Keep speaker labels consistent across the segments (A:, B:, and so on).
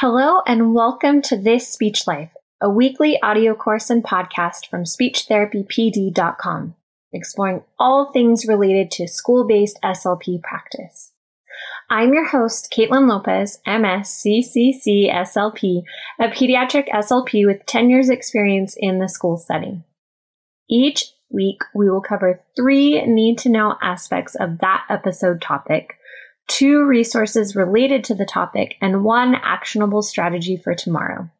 A: Hello and welcome to This Speech Life, a weekly audio course and podcast from speechtherapypd.com, exploring all things related to school-based SLP practice. I'm your host, Caitlin Lopez, MS, CCC, SLP, a pediatric SLP with 10 years experience in the school setting. Each week, we will cover three need to know aspects of that episode topic two resources related to the topic, and one actionable strategy for tomorrow.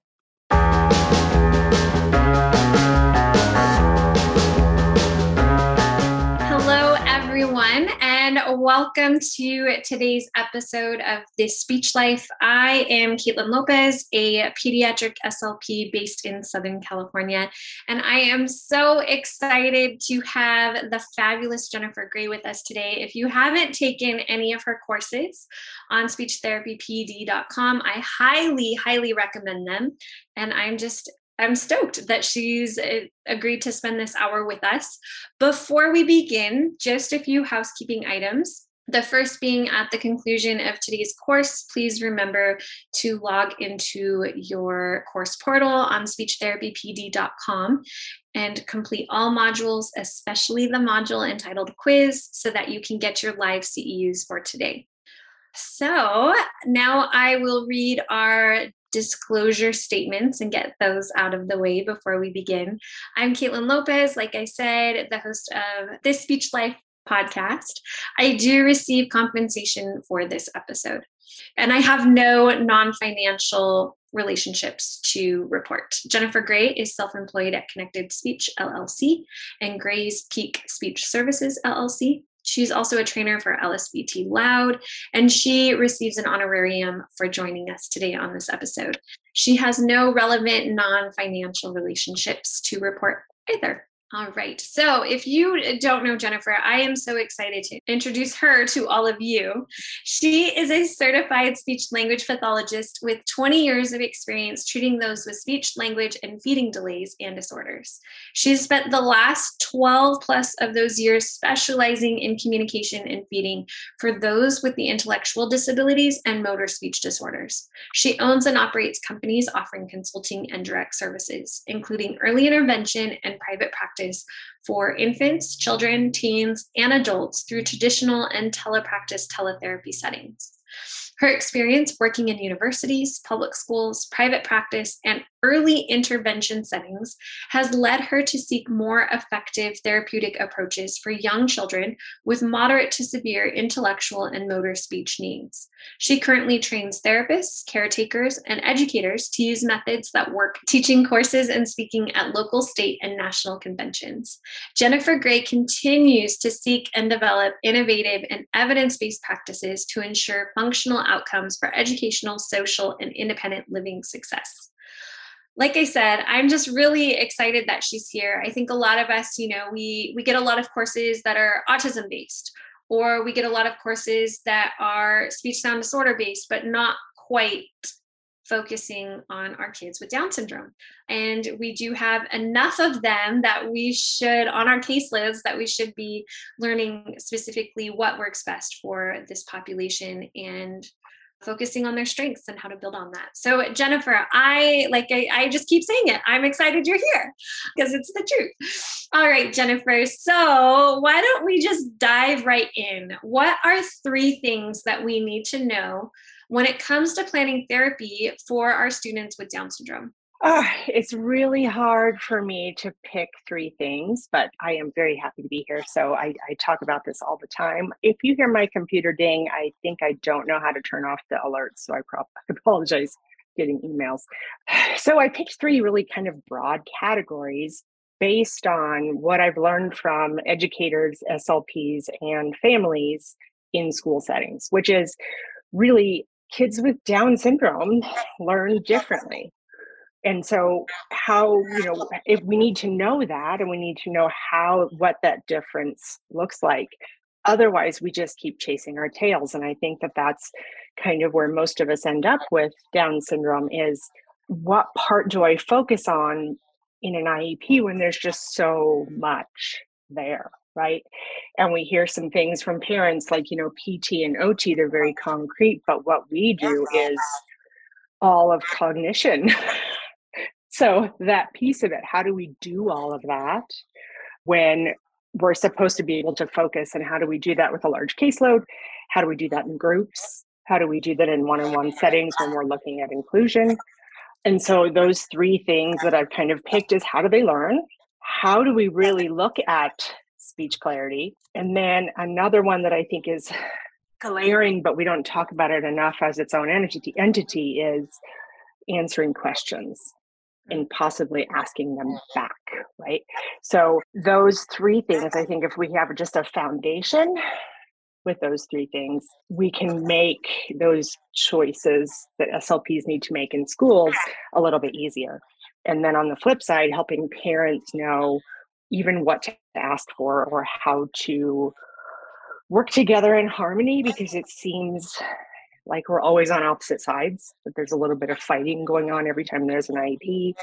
A: Welcome to today's episode of This Speech Life. I am Caitlin Lopez, a pediatric SLP based in Southern California, and I am so excited to have the fabulous Jennifer Gray with us today. If you haven't taken any of her courses on speechtherapypd.com, I highly, highly recommend them. And I'm just I'm stoked that she's uh, agreed to spend this hour with us. Before we begin, just a few housekeeping items. The first being at the conclusion of today's course, please remember to log into your course portal on speechtherapypd.com and complete all modules, especially the module entitled quiz, so that you can get your live CEUs for today. So now I will read our disclosure statements and get those out of the way before we begin. I'm Caitlin Lopez, like I said, the host of This Speech Life podcast. I do receive compensation for this episode, and I have no non financial relationships to report. Jennifer Gray is self employed at Connected Speech LLC and Gray's Peak Speech Services LLC. She's also a trainer for LSVT Loud, and she receives an honorarium for joining us today on this episode. She has no relevant non financial relationships to report either. All right. So, if you don't know Jennifer, I am so excited to introduce her to all of you. She is a certified speech language pathologist with 20 years of experience treating those with speech, language, and feeding delays and disorders. She has spent the last 12 plus of those years specializing in communication and feeding for those with the intellectual disabilities and motor speech disorders. She owns and operates companies offering consulting and direct services, including early intervention and private practice practice for infants, children, teens, and adults through traditional and telepractice teletherapy settings. Her experience working in universities, public schools, private practice, and early intervention settings has led her to seek more effective therapeutic approaches for young children with moderate to severe intellectual and motor speech needs. She currently trains therapists, caretakers, and educators to use methods that work teaching courses and speaking at local, state, and national conventions. Jennifer Gray continues to seek and develop innovative and evidence based practices to ensure functional outcomes for educational, social, and independent living success like I said, I'm just really excited that she's here. I think a lot of us, you know, we we get a lot of courses that are autism based or we get a lot of courses that are speech sound disorder based but not quite focusing on our kids with Down syndrome. And we do have enough of them that we should, on our case lists, that we should be learning specifically what works best for this population and focusing on their strengths and how to build on that. So, Jennifer, I like, I, I just keep saying it. I'm excited you're here because it's the truth. All right, Jennifer. So, why don't we just dive right in? What are three things that we need to know when it comes to planning therapy for our students with Down syndrome?
B: Uh, it's really hard for me to pick three things, but I am very happy to be here. So I, I, talk about this all the time. If you hear my computer ding, I think I don't know how to turn off the alerts. So I, pro- I apologize getting emails. So I picked three really kind of broad categories based on what I've learned from educators, SLPs, and families in school settings, which is really kids with Down syndrome learn differently and so how you know if we need to know that and we need to know how what that difference looks like otherwise we just keep chasing our tails and i think that that's kind of where most of us end up with down syndrome is what part do i focus on in an iep when there's just so much there right? And we hear some things from parents like you know pt and ot they're very concrete but what we do is all of cognition. so, that piece of it, how do we do all of that when we're supposed to be able to focus? And how do we do that with a large caseload? How do we do that in groups? How do we do that in one on one settings when we're looking at inclusion? And so, those three things that I've kind of picked is how do they learn? How do we really look at speech clarity? And then another one that I think is glaring, but we don't talk about it enough as its own entity, entity is answering questions and possibly asking them back, right? So, those three things, I think if we have just a foundation with those three things, we can make those choices that SLPs need to make in schools a little bit easier. And then on the flip side, helping parents know even what to ask for or how to work together in harmony because it seems like we're always on opposite sides, that there's a little bit of fighting going on every time there's an IEP.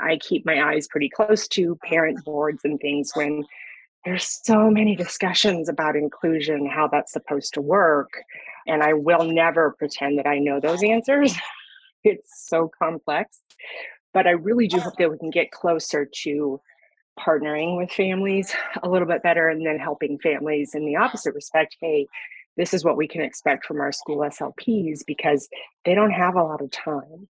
B: I keep my eyes pretty close to parent boards and things when there's so many discussions about inclusion, how that's supposed to work. And I will never pretend that I know those answers. It's so complex. But I really do hope that we can get closer to partnering with families a little bit better and then helping families in the opposite respect. Hey, this is what we can expect from our school SLPs because they don't have a lot of time.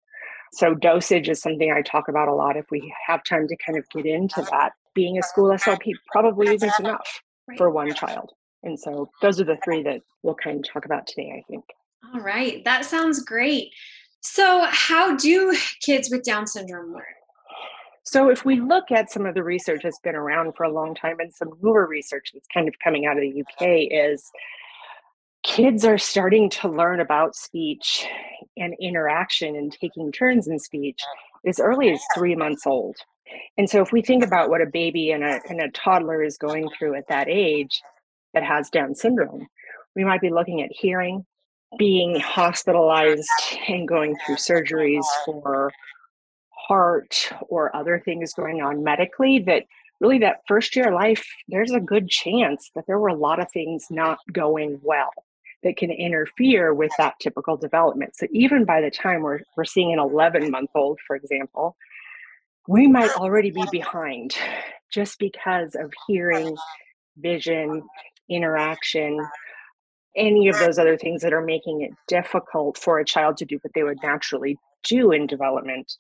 B: So, dosage is something I talk about a lot. If we have time to kind of get into that, being a school SLP probably isn't enough for one child. And so those are the three that we'll kind of talk about today, I think.
A: All right, that sounds great. So, how do kids with Down syndrome learn?
B: So, if we look at some of the research that's been around for a long time and some newer research that's kind of coming out of the UK, is kids are starting to learn about speech and interaction and taking turns in speech as early as three months old. And so if we think about what a baby and a, and a toddler is going through at that age that has Down syndrome, we might be looking at hearing, being hospitalized and going through surgeries for heart or other things going on medically that really that first year of life there's a good chance that there were a lot of things not going well that can interfere with that typical development so even by the time we're, we're seeing an 11 month old for example we might already be behind just because of hearing, vision, interaction, any of those other things that are making it difficult for a child to do what they would naturally do in development.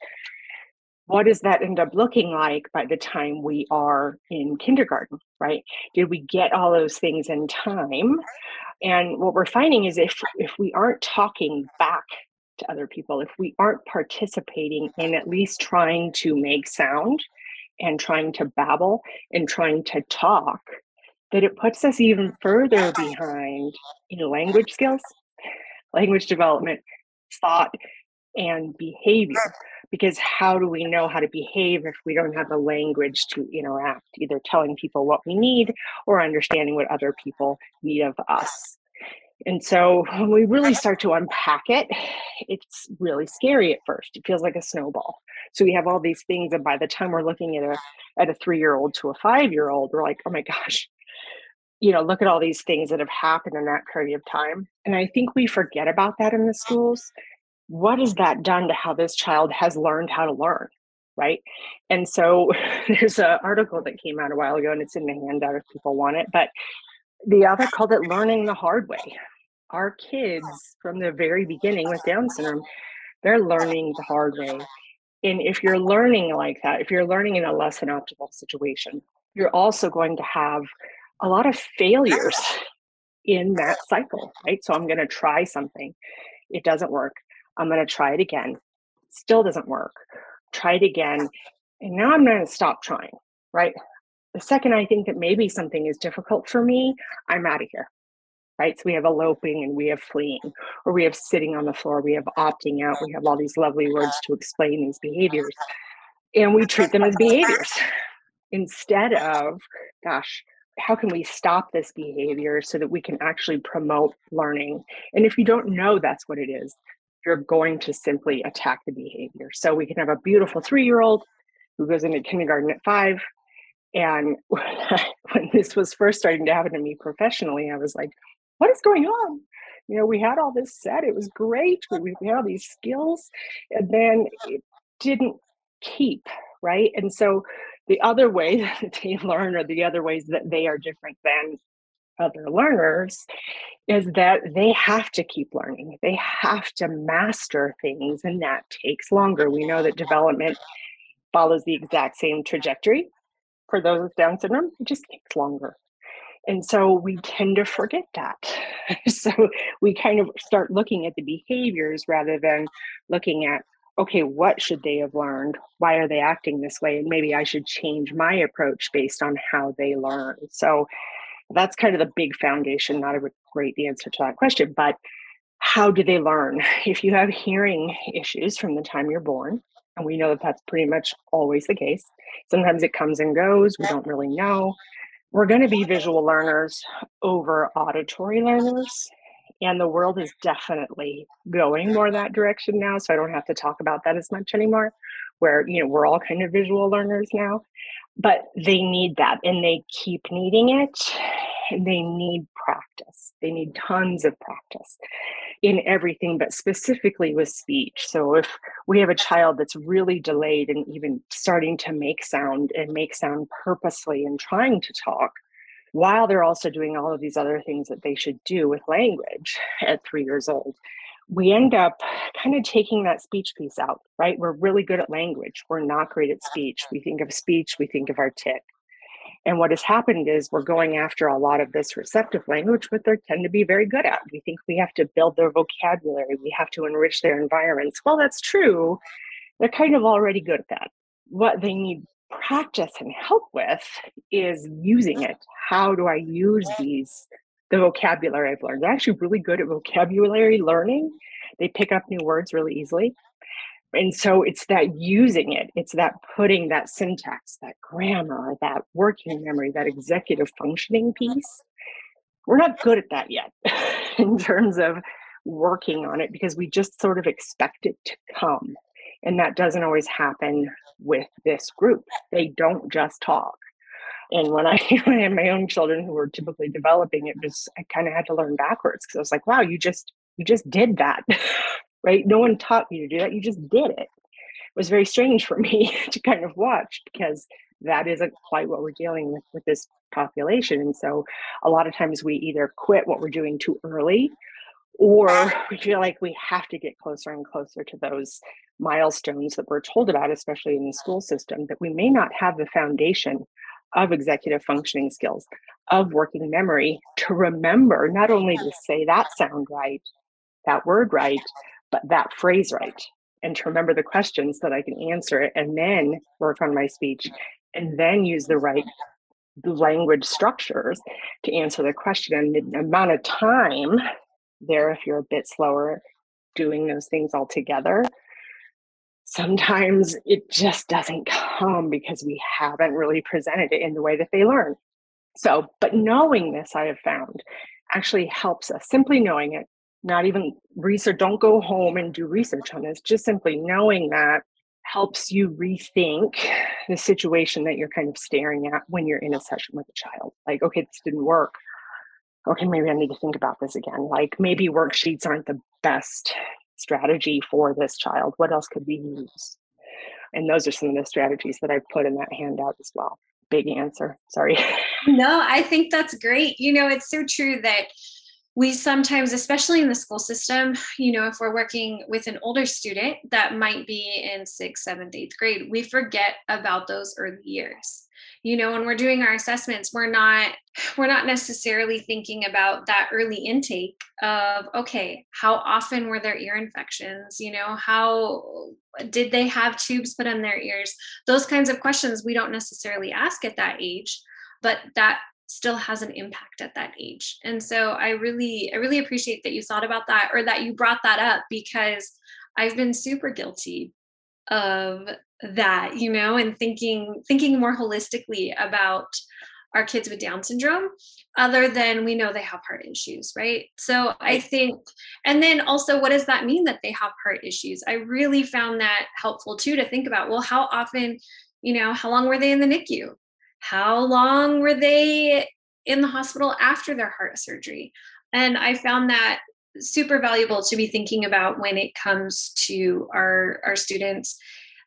B: What does that end up looking like by the time we are in kindergarten, right? Did we get all those things in time? And what we're finding is if if we aren't talking back to other people, if we aren't participating in at least trying to make sound and trying to babble and trying to talk, that it puts us even further behind in language skills, language development, thought, and behavior. Because how do we know how to behave if we don't have the language to interact, either telling people what we need or understanding what other people need of us? And so when we really start to unpack it, it's really scary at first. It feels like a snowball. So we have all these things, and by the time we're looking at a at a three year old to a five year old, we're like, oh my gosh, you know, look at all these things that have happened in that period of time. And I think we forget about that in the schools. What has that done to how this child has learned how to learn? Right. And so there's an article that came out a while ago, and it's in the handout if people want it. But the author called it learning the hard way. Our kids from the very beginning with Down syndrome, they're learning the hard way. And if you're learning like that, if you're learning in a less than optimal situation, you're also going to have a lot of failures in that cycle, right? So I'm going to try something, it doesn't work. I'm going to try it again, still doesn't work. Try it again. And now I'm going to stop trying, right? The second I think that maybe something is difficult for me, I'm out of here. Right. So we have eloping and we have fleeing, or we have sitting on the floor, we have opting out, we have all these lovely words to explain these behaviors. And we treat them as behaviors instead of, gosh, how can we stop this behavior so that we can actually promote learning? And if you don't know that's what it is, you're going to simply attack the behavior. So we can have a beautiful three year old who goes into kindergarten at five and when this was first starting to happen to me professionally, I was like, what is going on? You know, we had all this set, it was great. We, we had all these skills, and then it didn't keep, right? And so the other way that they learn or the other ways that they are different than other learners is that they have to keep learning. They have to master things, and that takes longer. We know that development follows the exact same trajectory for those with Down syndrome, it just takes longer. And so we tend to forget that. so we kind of start looking at the behaviors rather than looking at, okay, what should they have learned? Why are they acting this way? And maybe I should change my approach based on how they learn. So that's kind of the big foundation, not a great answer to that question, but how do they learn? If you have hearing issues from the time you're born, and we know that that's pretty much always the case, sometimes it comes and goes, we don't really know. We're going to be visual learners over auditory learners. And the world is definitely going more that direction now. So I don't have to talk about that as much anymore, where, you know, we're all kind of visual learners now but they need that and they keep needing it. They need practice. They need tons of practice in everything but specifically with speech. So if we have a child that's really delayed and even starting to make sound and make sound purposely and trying to talk while they're also doing all of these other things that they should do with language at 3 years old we end up kind of taking that speech piece out, right? We're really good at language. We're not great at speech. We think of speech, we think of artic. And what has happened is we're going after a lot of this receptive language, but they tend to be very good at. We think we have to build their vocabulary, we have to enrich their environments. Well, that's true. They're kind of already good at that. What they need practice and help with is using it. How do I use these the vocabulary I've learned. They're actually really good at vocabulary learning. They pick up new words really easily. And so it's that using it, it's that putting that syntax, that grammar, that working memory, that executive functioning piece. We're not good at that yet in terms of working on it because we just sort of expect it to come. And that doesn't always happen with this group. They don't just talk and when I, when I had my own children who were typically developing, it was I kind of had to learn backwards because I was like, wow, you just you just did that, right? No one taught you to do that. You just did it. It was very strange for me to kind of watch because that isn't quite what we're dealing with with this population. And so a lot of times we either quit what we're doing too early or we feel like we have to get closer and closer to those milestones that we're told about, especially in the school system, that we may not have the foundation of executive functioning skills, of working memory to remember not only to say that sound right, that word right, but that phrase right, and to remember the questions that I can answer it, and then work on my speech, and then use the right language structures to answer the question. And the amount of time there, if you're a bit slower doing those things all together, sometimes it just doesn't come because we haven't really presented it in the way that they learn. So, but knowing this, I have found actually helps us. Simply knowing it, not even research, don't go home and do research on this, just simply knowing that helps you rethink the situation that you're kind of staring at when you're in a session with a child. Like, okay, this didn't work. Okay, maybe I need to think about this again. Like, maybe worksheets aren't the best strategy for this child? What else could we use? And those are some of the strategies that I put in that handout as well. Big answer. Sorry.
A: no, I think that's great. You know, it's so true that we sometimes, especially in the school system, you know, if we're working with an older student that might be in sixth, seventh, eighth grade, we forget about those early years. You know when we're doing our assessments we're not we're not necessarily thinking about that early intake of okay how often were their ear infections? You know how did they have tubes put in their ears? Those kinds of questions we don't necessarily ask at that age but that still has an impact at that age. And so i really i really appreciate that you thought about that or that you brought that up because i've been super guilty of that you know and thinking thinking more holistically about our kids with down syndrome other than we know they have heart issues right? So i think and then also what does that mean that they have heart issues? I really found that helpful too to think about well how often you know how long were they in the nicu how long were they in the hospital after their heart surgery? And i found that super valuable to be thinking about when it comes to our our students.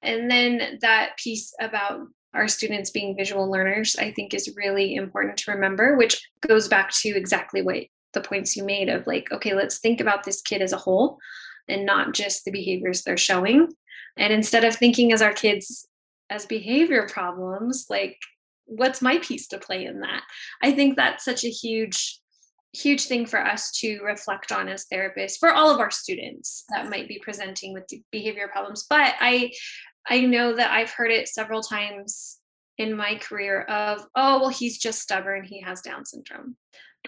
A: And then that piece about our students being visual learners i think is really important to remember which goes back to exactly what the points you made of like okay let's think about this kid as a whole and not just the behaviors they're showing. And instead of thinking as our kids as behavior problems like what's my piece to play in that? I think that's such a huge huge thing for us to reflect on as therapists for all of our students that might be presenting with behavior problems. But i i know that i've heard it several times in my career of oh well he's just stubborn he has down syndrome.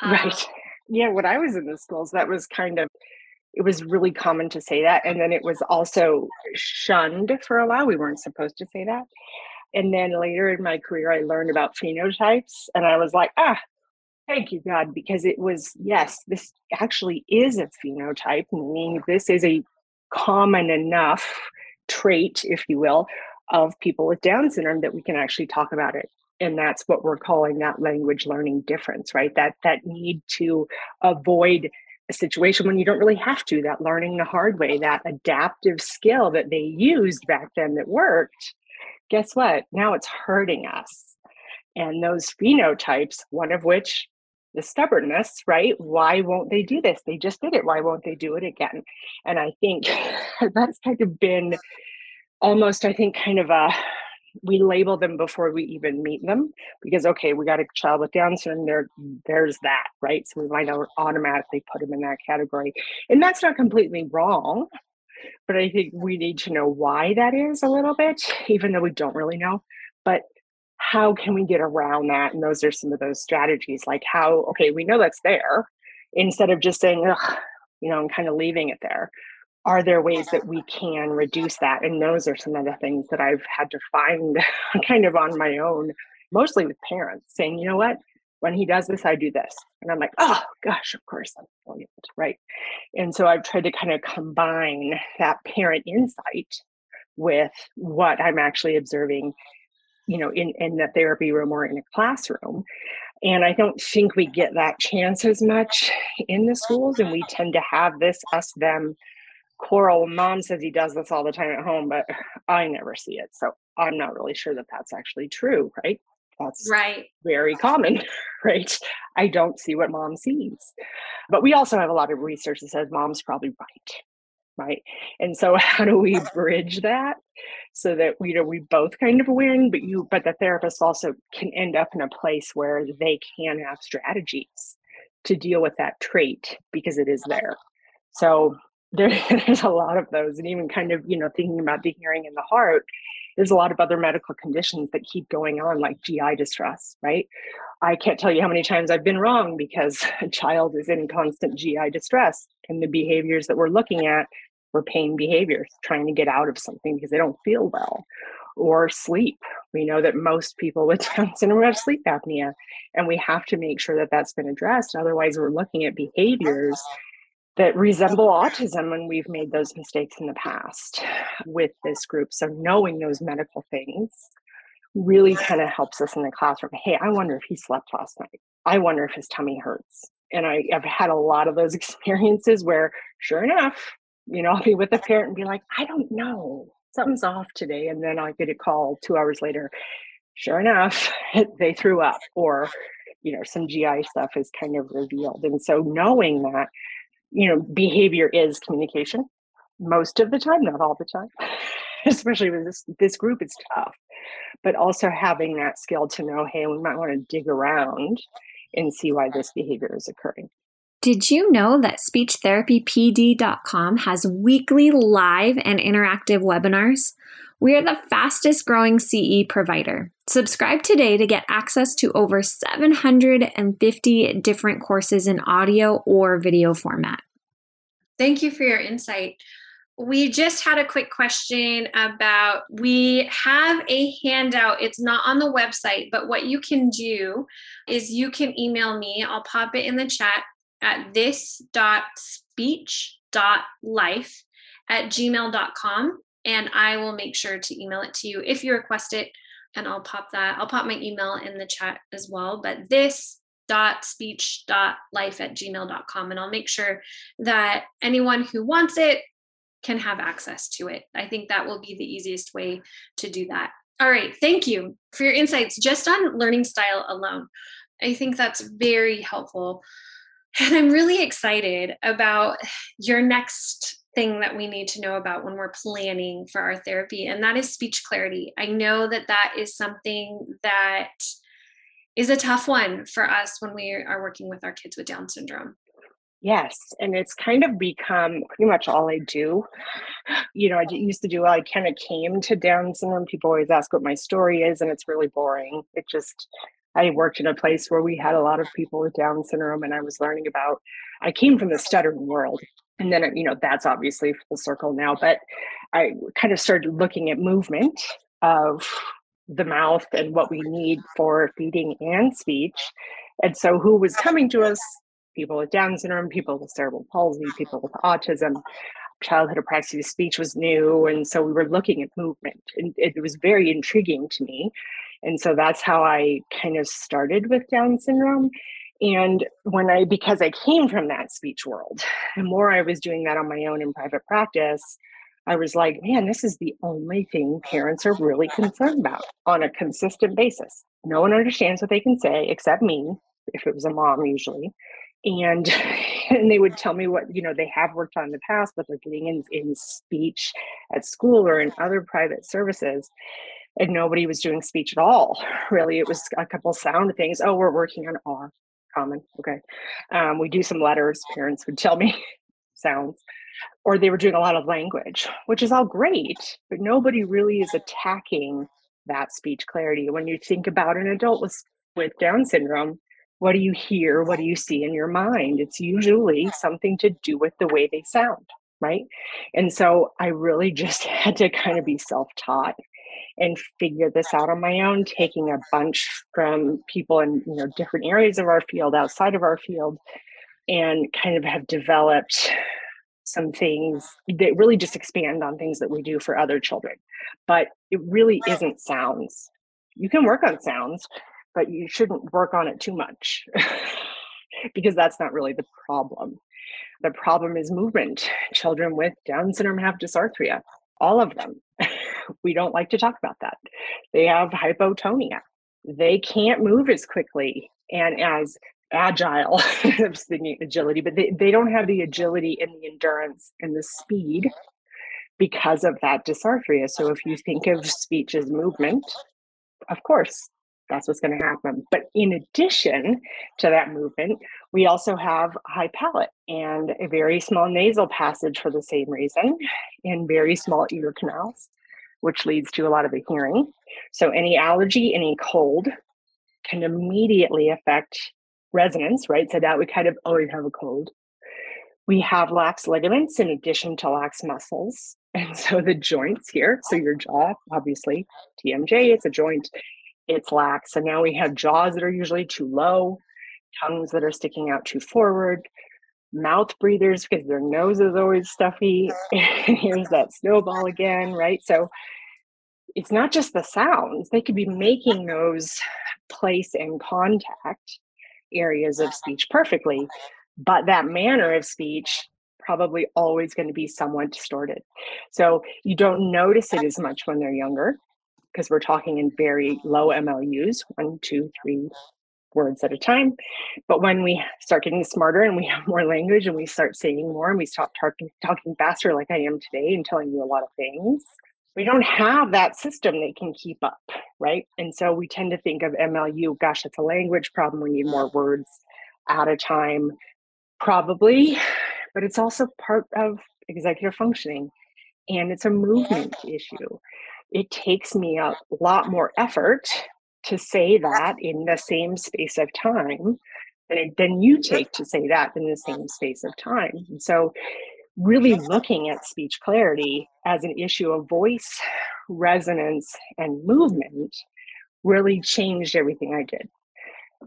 B: Right. Um, yeah when i was in the schools that was kind of it was really common to say that and then it was also shunned for a while. We weren't supposed to say that and then later in my career i learned about phenotypes and i was like ah Thank you, God, because it was, yes, this actually is a phenotype, meaning this is a common enough trait, if you will, of people with Down syndrome that we can actually talk about it. And that's what we're calling that language learning difference, right? That that need to avoid a situation when you don't really have to, that learning the hard way, that adaptive skill that they used back then that worked. Guess what? Now it's hurting us. And those phenotypes, one of which the stubbornness, right? Why won't they do this? They just did it. Why won't they do it again? And I think that's kind of been almost, I think, kind of a we label them before we even meet them because okay, we got a child with Down syndrome. There, there's that, right? So we might automatically put them in that category, and that's not completely wrong. But I think we need to know why that is a little bit, even though we don't really know. But how can we get around that? And those are some of those strategies like how, okay, we know that's there instead of just saying, you know, and kind of leaving it there. Are there ways that we can reduce that? And those are some of the things that I've had to find kind of on my own, mostly with parents saying, you know what, when he does this, I do this. And I'm like, oh gosh, of course I'm brilliant, right? And so I've tried to kind of combine that parent insight with what I'm actually observing you know in in the therapy room or in a classroom and i don't think we get that chance as much in the schools and we tend to have this us them quarrel mom says he does this all the time at home but i never see it so i'm not really sure that that's actually true right that's
A: right.
B: very common right? I don't see what mom sees. But we also have a lot of research that says mom's probably right right? And so how do we bridge that so that you know we both kind of win but you but the therapist also can end up in a place where they can have strategies to deal with that trait because it is there. So there, there's a lot of those and even kind of you know thinking about the hearing and the heart there's a lot of other medical conditions that keep going on like gi distress right? I can't tell you how many times i've been wrong because a child is in constant gi distress and the behaviors that we're looking at were pain behaviors trying to get out of something because they don't feel well or sleep. We know that most people with down syndrome have sleep apnea and we have to make sure that that's been addressed otherwise we're looking at behaviors that resemble autism when we've made those mistakes in the past with this group. So knowing those medical things really mm-hmm. kind of helps us in the classroom. Hey, I wonder if he slept last night. I wonder if his tummy hurts. And I, have had a lot of those experiences where, sure enough, you know, I'll be with a parent and be like, I don't know, something's off today. And then I get a call two hours later. Sure enough, they threw up, or, you know, some GI stuff is kind of revealed. And so knowing that you know, behavior is communication most of the time, not all the time. Especially with this this group, it's tough. But also having that skill to know, hey, we might want to dig around and see why this behavior is occurring.
A: Did you know that speechtherapypd.com has weekly live and interactive webinars? We are the fastest growing CE provider. Subscribe today to get access to over 750 different courses in audio or video format. Thank you for your insight. We just had a quick question about we have a handout. It's not on the website, but what you can do is you can email me. I'll pop it in the chat at this.speech.life at gmail.com and I will make sure to email it to you if you request it. And I'll pop that, I'll pop my email in the chat as well. But this dot speech dot life at gmail.com. And I'll make sure that anyone who wants it can have access to it. I think that will be the easiest way to do that. All right. Thank you for your insights just on learning style alone. I think that's very helpful. And I'm really excited about your next thing that we need to know about when we're planning for our therapy, and that is speech clarity. I know that that is something that is a tough one for us when we are working with our kids with Down syndrome.
B: Yes, and it's kind of become pretty much all I do. You know, I used to do, I kind of came to Down syndrome. People always ask what my story is, and it's really boring. It just, I worked in a place where we had a lot of people with Down syndrome, and I was learning about, I came from the stuttering world. And then, uh, you know, that's obviously full circle now, but I kind of started looking at movement of the mouth and what we need for feeding and speech. And so, who was coming to us people with Down syndrome, people with cerebral palsy, people with autism. Childhood apraxia speech was new. And so we were looking at movement, and it was very intriguing to me. And so that's how I kind of started with Down syndrome. And when I, because I came from that speech world, the more I was doing that on my own in private practice, I was like, man, this is the only thing parents are really concerned about on a consistent basis. No one understands what they can say except me, if it was a mom usually. And and they would tell me what you know they have worked on in the past but they're getting in in speech at school or in other private services and nobody was doing speech at all. Really it was a couple sound things. Oh we're working on r common okay um, we do some letters parents would tell me sounds or they were doing a lot of language which is all great but nobody really is attacking that speech clarity when you think about an adult with with down syndrome what do you hear? What do you see in your mind? It's usually something to do with the way they sound, right? And so I really just had to kind of be self taught and figure this out on my own, taking a bunch from people in you know different areas of our field, outside of our field, and kind of have developed some things that really just expand on things that we do for other children. But it really isn't sounds. You can work on sounds, but you shouldn't work on it too much because that's not really the problem. The problem is movement. Children with Down syndrome have dysarthria, all of them. We don't like to talk about that. They have hypotonia. They can't move as quickly and as agile, thinking agility, but they, they don't have the agility and the endurance and the speed because of that dysarthria. So if you think of speech as movement, of course, that's what's going to happen. But in addition to that movement, we also have high palate and a very small nasal passage for the same reason, and very small ear canals, which leads to a lot of the hearing. So any allergy, any cold can immediately affect resonance, right? So that we kind of always have a cold. We have lax ligaments in addition to lax muscles. And so the joints here, so your jaw, obviously, TMJ, it's a joint, it's lax. And now we have jaws that are usually too low, tongues that are sticking out too forward, mouth breathers because their nose is always stuffy. Here's that snowball again, right? So it's not just the sounds, they could be making those place and contact areas of speech perfectly, but that manner of speech probably always going to be somewhat distorted. So you don't notice it as much when they're younger because we're talking in very low MLUs, one, two, three words at a time. But when we start getting smarter and we have more language and we start saying more and we stop talking talking faster like I am today and telling you a lot of things, we don't have that system that can keep up, right? And so we tend to think of MLU, gosh, it's a language problem. We need more words at a time, probably, but it's also part of executive functioning and it's a movement issue it takes me a lot more effort to say that in the same space of time than, than you take to say that in the same space of time. And so, really looking at speech clarity as an issue of voice, resonance, and movement really changed everything I did.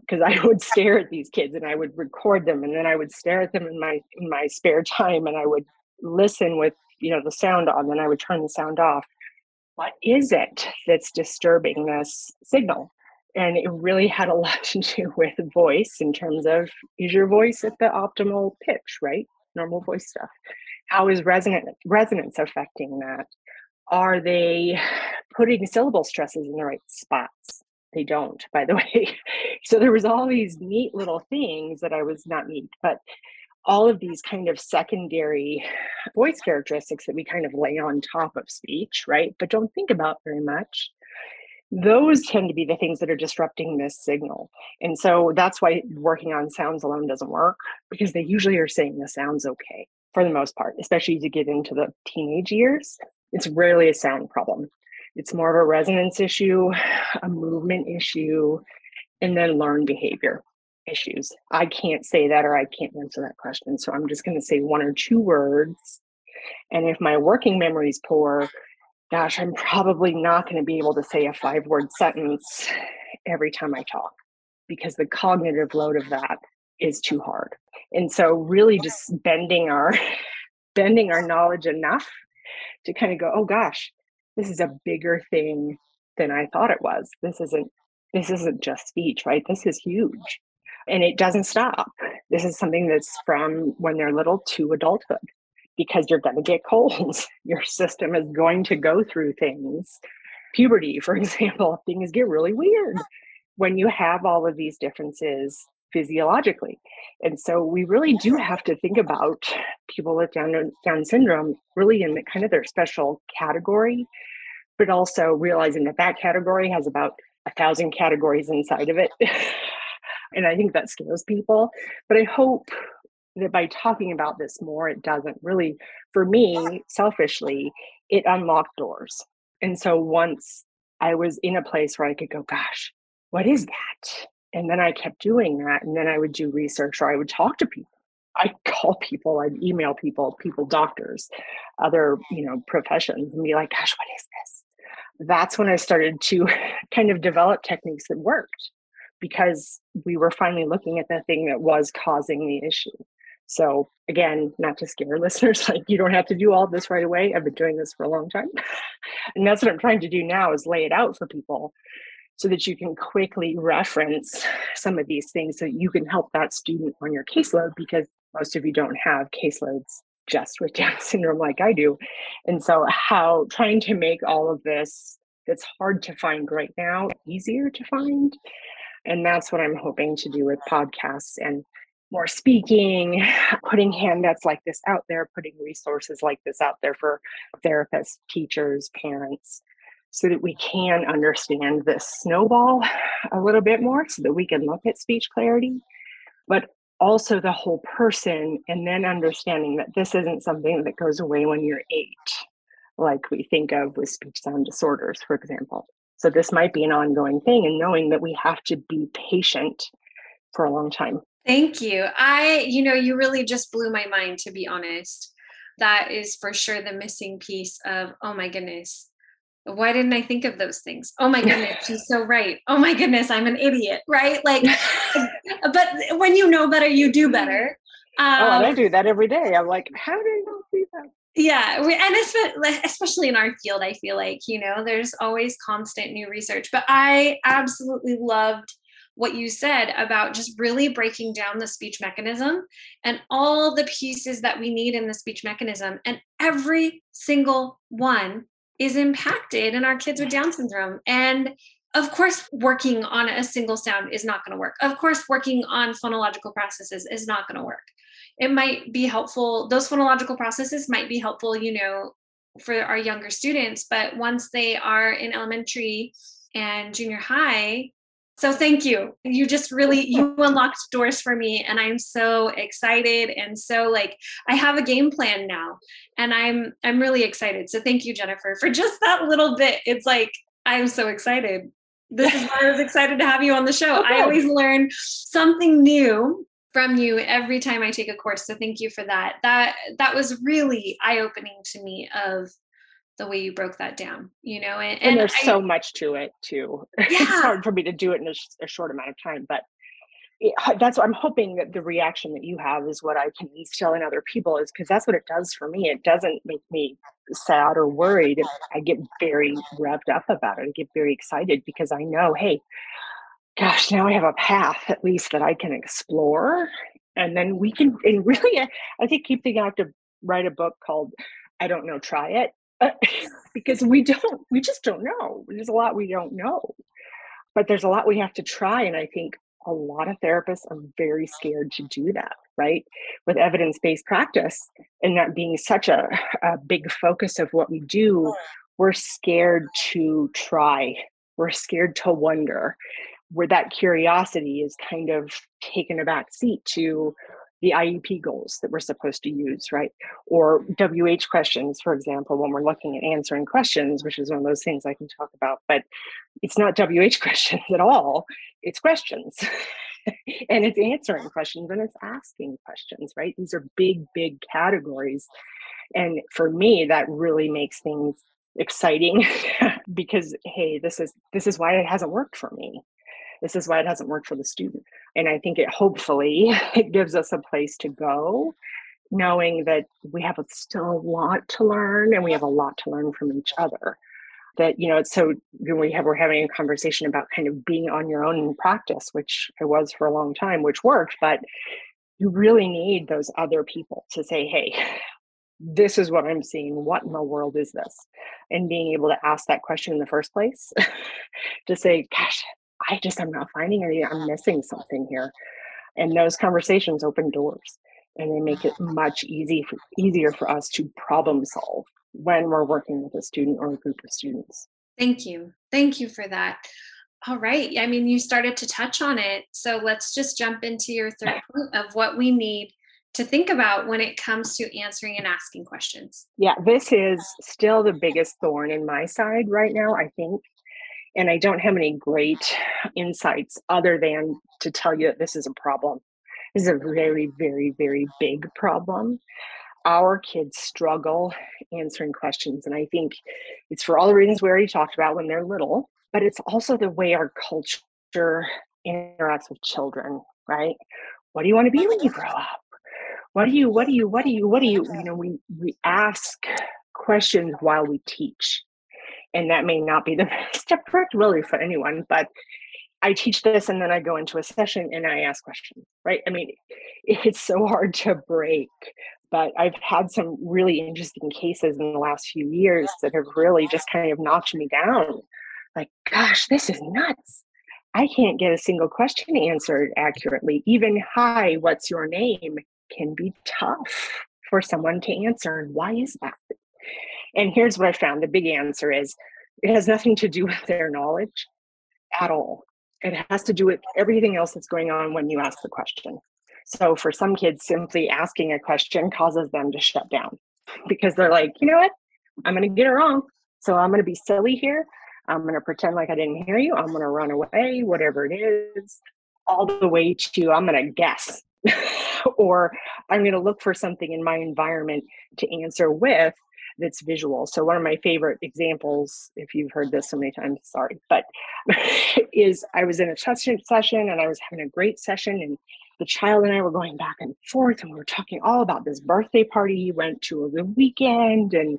B: Because I would stare at these kids and I would record them, and then I would stare at them in my in my spare time, and I would listen with you know the sound on, then I would turn the sound off what is it that's disturbing this signal? And it really had a lot to do with voice in terms of is your voice at the optimal pitch, right? Normal voice stuff. How is resonant, resonance affecting that? Are they putting syllable stresses in the right spots? They don't, by the way. So there was all these neat little things that I was not neat, but all of these kind of secondary voice characteristics that we kind of lay on top of speech, right? But don't think about very much. Those tend to be the things that are disrupting this signal. And so that's why working on sounds alone doesn't work because they usually are saying the sound's okay for the most part, especially as you get into the teenage years. It's rarely a sound problem. It's more of a resonance issue, a movement issue, and then learned behavior issues? I can't say that or I can't answer that question. So I'm just going to say one or two words. And if my working memory is poor, gosh, I'm probably not going to be able to say a five word sentence every time I talk because the cognitive load of that is too hard. And so really just bending our bending our knowledge enough to kind of go, oh gosh, this is a bigger thing than I thought it was. This isn't this isn't just speech, right? This is huge and it doesn't stop. This is something that's from when they're little to adulthood because you're going to get colds. Your system is going to go through things. Puberty, for example, things get really weird when you have all of these differences physiologically. And so we really do have to think about people with Down, Down syndrome really in the, kind of their special category, but also realizing that that category has about a thousand categories inside of it. And I think that scares people. But I hope that by talking about this more, it doesn't really, for me, selfishly, it unlocked doors. And so once I was in a place where I could go, gosh, what is that? And then I kept doing that. And then I would do research or I would talk to people. I'd call people, I'd email people, people, doctors, other, you know, professions and be like, gosh, what is this? That's when I started to kind of develop techniques that worked because we were finally looking at the thing that was causing the issue. So again, not to scare listeners, like you don't have to do all this right away. I've been doing this for a long time. and that's what I'm trying to do now is lay it out for people so that you can quickly reference some of these things so you can help that student on your caseload because most of you don't have caseloads just with Down syndrome like I do. And so how trying to make all of this that's hard to find right now easier to find and that's what I'm hoping to do with podcasts and more speaking, putting handouts like this out there, putting resources like this out there for therapists, teachers, parents, so that we can understand this snowball a little bit more so that we can look at speech clarity, but also the whole person, and then understanding that this isn't something that goes away when you're eight, like we think of with speech sound disorders, for example. So this might be an ongoing thing, and knowing that we have to be patient for a long time.
A: Thank you. I, you know, you really just blew my mind, to be honest. That is for sure the missing piece of, oh my goodness, why didn't I think of those things? Oh my goodness, she's so right. Oh my goodness, I'm an idiot, right? Like, but when you know better, you do better.
B: Um, oh, and I do that every day. I'm like, how did I not see that?
A: Yeah and especially in our field i feel like you know there's always constant new research but i absolutely loved what you said about just really breaking down the speech mechanism and all the pieces that we need in the speech mechanism and every single one is impacted in our kids with down syndrome and of course working on a single sound is not going to work. Of course working on phonological processes is not going to work it might be helpful those phonological processes might be helpful you know for our younger students but once they are in elementary and junior high so thank you. You just really you unlocked doors for me and i'm so excited and so like i have a game plan now and i'm i'm really excited. So thank you jennifer for just that little bit. It's like i'm so excited. This is why i was excited to have you on the show. Okay. Oh, i always learn something new from you every time I take a course. So thank you for that. That that was really eye opening to me of the way you broke that down. You know,
B: and, and, and there's I, so much to it too. Yeah. it's hard for me to do it in a, a short amount of time, but it, that's what I'm hoping that the reaction that you have is what I can instill in other people is because that's what it does for me. It doesn't make me sad or worried. I get very revved up about it. I get very excited because I know, hey, gosh, now I have a path at least that I can explore. And then we can, and really, I think keep thinking I have to write a book called I Don't Know, Try It. Uh, because we don't, we just don't know. There's a lot we don't know. But there's a lot we have to try. And I think a lot of therapists are very scared to do that, right? With evidence based practice and that being such a, a big focus of what we do, we're scared to try. We're scared to wonder where that curiosity is kind of taken a back seat to the IEP goals that we're supposed to use, right? Or WH questions, for example, when we're looking at answering questions, which is one of those things I can talk about, but it's not WH questions at all, it's questions. and it's answering questions and it's asking questions, right? These are big, big categories. And for me, that really makes things exciting because hey this is this is why it hasn't worked for me this is why it hasn't worked for the student. And i think it hopefully it gives us a place to go knowing that we have a, still a lot to learn and we have a lot to learn from each other. That you know it's so we have we're having a conversation about kind of being on your own in practice which i was for a long time which worked but you really need those other people to say hey this is what i'm seeing. What in the world is this? And being able to ask that question in the first place to say gosh I just am not finding anything. I'm missing something here. And those conversations open doors and they make it ah. much easy for, easier for us to problem solve when we're working with a student or a group of students.
A: Thank you. Thank you for that. All right. I mean, you started to touch on it. So let's just jump into your third point of what we need to think about when it comes to answering and asking questions.
B: Yeah, this is still the biggest thorn in my side right now, I think, and I don't have any great insights other than to tell you that this is a problem. This is a very, very, very big problem. Our kids struggle answering questions. And I think it's for all the reasons we already talked about when they're little, but it's also the way our culture interacts with children, right? What do you want to be when you grow up? What do you, what do you, what do you, what do you, you know, we, we ask questions while we teach and that may not be the best approach really for anyone but i teach this and then i go into a session and i ask questions right? I mean it's so hard to break but i've had some really interesting cases in the last few years that have really just kind of knocked me down. Like gosh this is nuts. I can't get a single question answered accurately. Even hi what's your name? can be tough for someone to answer and why is that and here's what I found the big answer is it has nothing to do with their knowledge at all. It has to do with everything else that's going on when you ask the question. So for some kids, simply asking a question causes them to shut down because they're like, you know what? I'm going to get it wrong. So I'm going to be silly here. I'm going to pretend like I didn't hear you. I'm going to run away, whatever it is, all the way to I'm going to guess or I'm going to look for something in my environment to answer with that's visual. So one of my favorite examples, if you've heard this so many times, sorry, but is I was in a session session and I was having a great session and the child and I were going back and forth and we were talking all about this birthday party he went to over the weekend and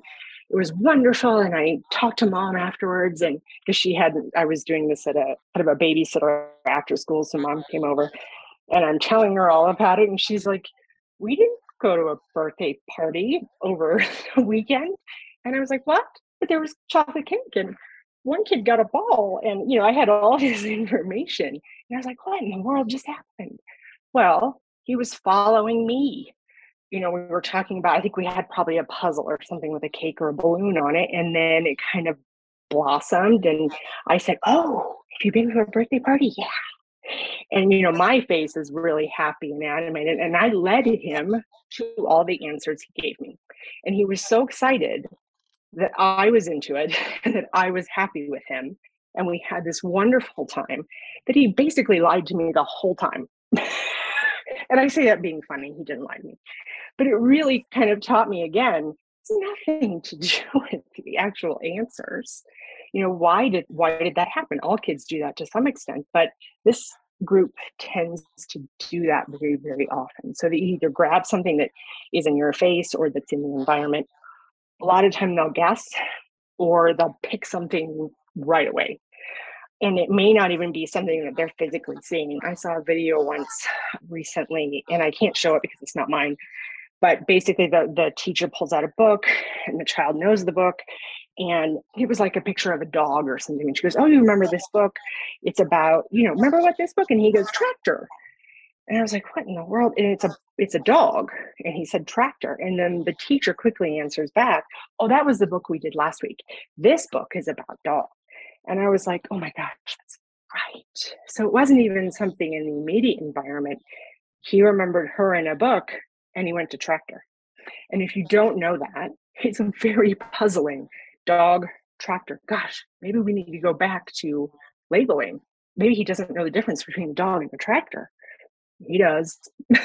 B: it was wonderful and I talked to mom afterwards and because she had I was doing this at a kind of a babysitter after school so mom came over and I'm telling her all about it and she's like we didn't go to a birthday party over the weekend. And I was like, what? But there was chocolate cake and one kid got a ball. And, you know, I had all this information. And I was like, what in the world just happened? Well, he was following me. You know, we were talking about, I think we had probably a puzzle or something with a cake or a balloon on it. And then it kind of blossomed. And I said, oh, have you been to a birthday party? Yeah and you know my face is really happy and animated and i led him to all the answers he gave me. And he was so excited that i was into it and that i was happy with him. And we had this wonderful time that he basically lied to me the whole time. And i say that being funny he didn't lie to me. But it really kind of taught me again it's nothing to do with actual answers you know why did why did that happen all kids do that to some extent but this group tends to do that very very often so they either grab something that is in your face or that's in the environment a lot of time they'll guess or they'll pick something right away and it may not even be something that they're physically seeing. I saw a video once recently, and I can't show it because it's not mine. But basically, the the teacher pulls out a book, and the child knows the book, and it was like a picture of a dog or something. And she goes, "Oh, you remember this book? It's about you know, remember what this book?" And he goes, "Tractor." And I was like, "What in the world?" And it's a it's a dog, and he said tractor. And then the teacher quickly answers back, "Oh, that was the book we did last week. This book is about dog And I was like, oh my gosh, that's right. So it wasn't even something in the immediate environment. He remembered her in a book and he went to tractor. And if you don't know that, it's a very puzzling. Dog, tractor. Gosh, maybe we need to go back to labeling. Maybe he doesn't know the difference between a dog and a tractor. He does.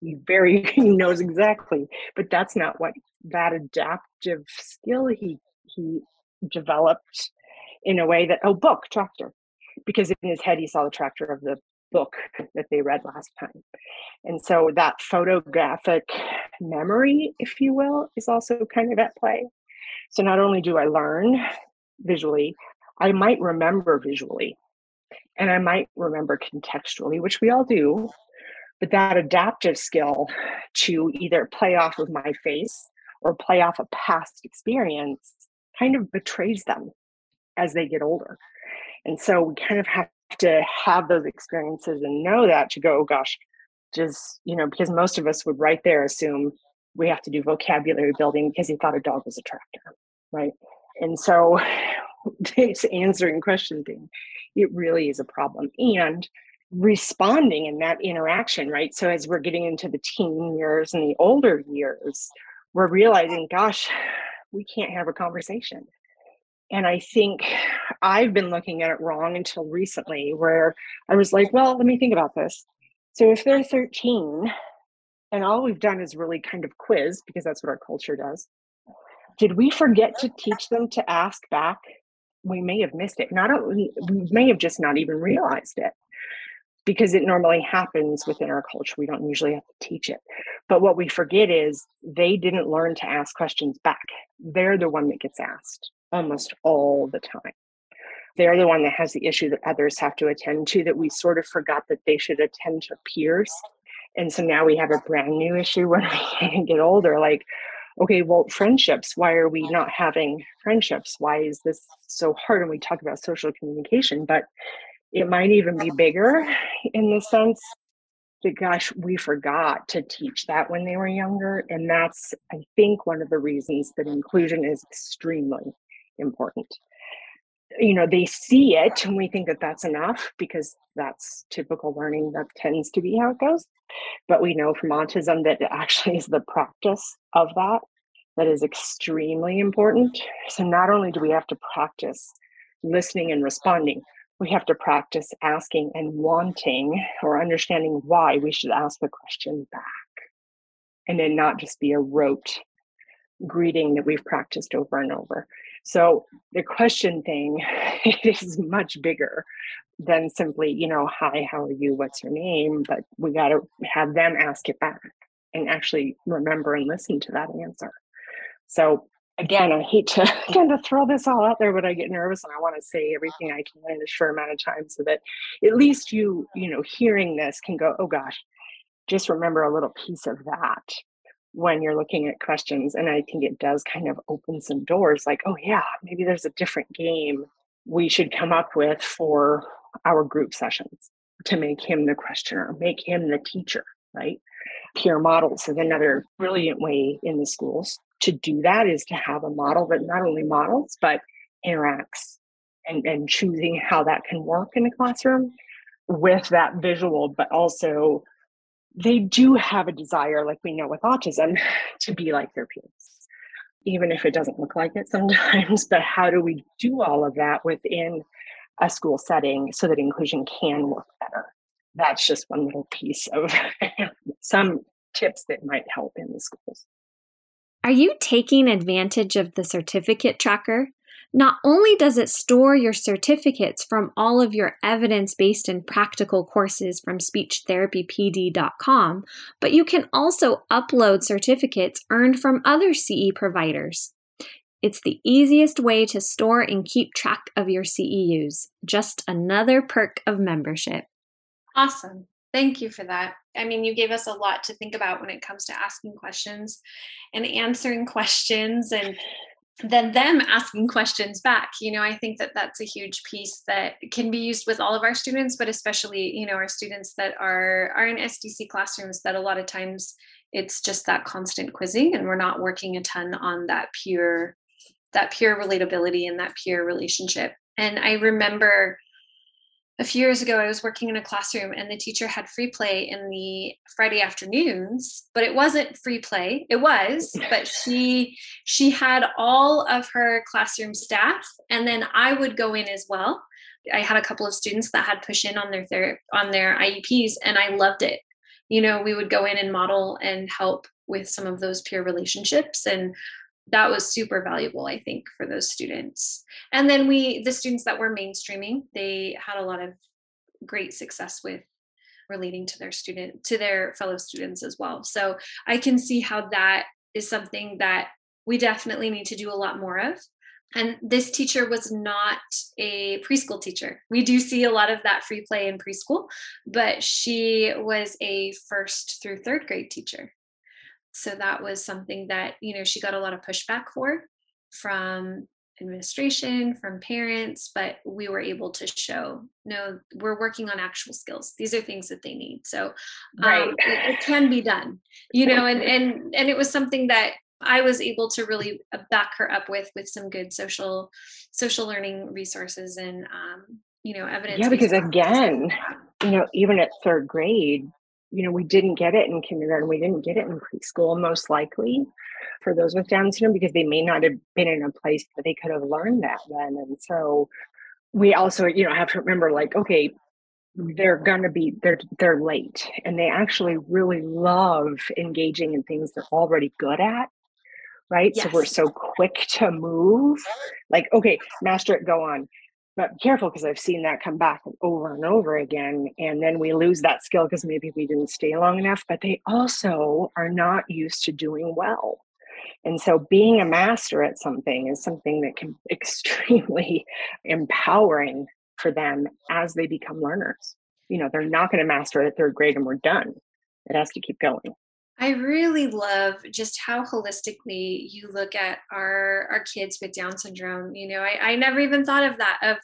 B: he very he knows exactly, but that's not what that adaptive skill he he developed in a way that oh book tractor because in his head he saw the tractor of the book that they read last time and so that photographic memory if you will is also kind of at play so not only do i learn visually i might remember visually and i might remember contextually which we all do but that adaptive skill to either play off of my face or play off a past experience kind of betrays them as they get older. And so we kind of have to have those experiences and know that to go, oh gosh, just, you know, because most of us would right there assume we have to do vocabulary building because he thought a dog was a tractor, right? And so this answering question thing, it really is a problem. And responding in that interaction, right? So as we're getting into the teen years and the older years, we're realizing, gosh, we can't have a conversation and I think I've been looking at it wrong until recently, where I was like, well, let me think about this. So if they're 13 and all we've done is really kind of quiz, because that's what our culture does, did we forget to teach them to ask back? We may have missed it. Not we may have just not even realized it because it normally happens within our culture. We don't usually have to teach it. But what we forget is they didn't learn to ask questions back. They're the one that gets asked almost all the time. They're the one that has the issue that others have to attend to that we sort of forgot that they should attend to peers. And so now we have a brand new issue when we get older. Like, okay, well, friendships, why are we not having friendships? Why is this so hard? And we talk about social communication, but it might even be bigger in the sense that gosh we forgot to teach that when they were younger and that's i think one of the reasons that inclusion is extremely important. You know they see it and we think that that's enough because that's typical learning that tends to be how it goes. But we know from autism that it actually is the practice of that that is extremely important. So not only do we have to practice listening and responding we have to practice asking and wanting or understanding why we should ask the question back. And then not just be a rote greeting that we've practiced over and over so the question thing is much bigger than simply, you know, hi, how are you? What's your name? But we got to have them ask it back and actually remember and listen to that answer. So again, I hate to kind of throw this all out there, but I get nervous and I want to say everything I can in a short amount of time so that at least you, you know, hearing this can go, oh gosh, just remember a little piece of that when you're looking at questions. And I think it does kind of open some doors like, oh, yeah, maybe there's a different game we should come up with for our group sessions to make him the questioner, make him the teacher, right? Peer models is another brilliant way in the schools to do that is to have a model that not only models but interacts and, and choosing how that can work in a classroom with that visual, but also they do have a desire, like we know with autism, to be like their peers, even if it doesn't look like it sometimes. But how do we do all of that within a school setting so that inclusion can work better? That's just one little piece of some tips that might help in the schools.
A: Are you taking advantage of the certificate tracker? Not only does it store your certificates from all of your evidence based and practical courses from speechtherapypd.com, but you can also upload certificates earned from other CE providers.
C: It's the easiest way to store and keep track of your CEUs. Just another perk of membership.
A: Awesome. Thank you for that. I mean, you gave us a lot to think about when it comes to asking questions and answering questions and then them asking questions back. You know i think that that's a huge piece that can be used with all of our students but especially you know our students that are are in sdc classrooms that a lot of times it's just that constant quizzing and we're not working a ton on that pure that pure relatability and that pure relationship. And i remember a few years ago, I was working in a classroom and the teacher had free play in the Friday afternoons, but it wasn't free play. It was, but she she had all of her classroom staff, and then I would go in as well. I had a couple of students that had push in on their ther- on their IEPs, and I loved it. You know, we would go in and model and help with some of those peer relationships and that was super valuable i think for those students. And then we the students that were mainstreaming they had a lot of great success with relating to their student to their fellow students as well. So i can see how that is something that we definitely need to do a lot more of. And this teacher was not a preschool teacher. We do see a lot of that free play in preschool, but she was a first through third grade teacher so that was something that you know she got a lot of pushback for from administration from parents but we were able to show no we're working on actual skills these are things that they need so um,
B: right.
A: it, it can be done you know and and and it was something that I was able to really uh, back her up with with some good social social learning resources and um, you know evidence.
B: Yeah, because again, you know, even at third grade, you know, we didn't get it in kindergarten, we didn't get it in preschool, most likely for those with Down syndrome, because they may not have been in a place that they could have learned that then. And so we also, you know, have to remember like, okay, they're gonna be they're they're late and they actually really love engaging in things they're already good at right yes. so we're so quick to move like okay master it go on but be careful because I've seen that come back over and over again. And then we lose that skill because maybe we didn't stay long enough, but they also are not used to doing well. And so being a master at something is something that can be extremely empowering for them as they become learners. You know, they're not going to master it at third grade and we're done. It has to keep going.
A: I really love just how holistically you look at our our kids with Down syndrome. You know, I, I never even thought of that of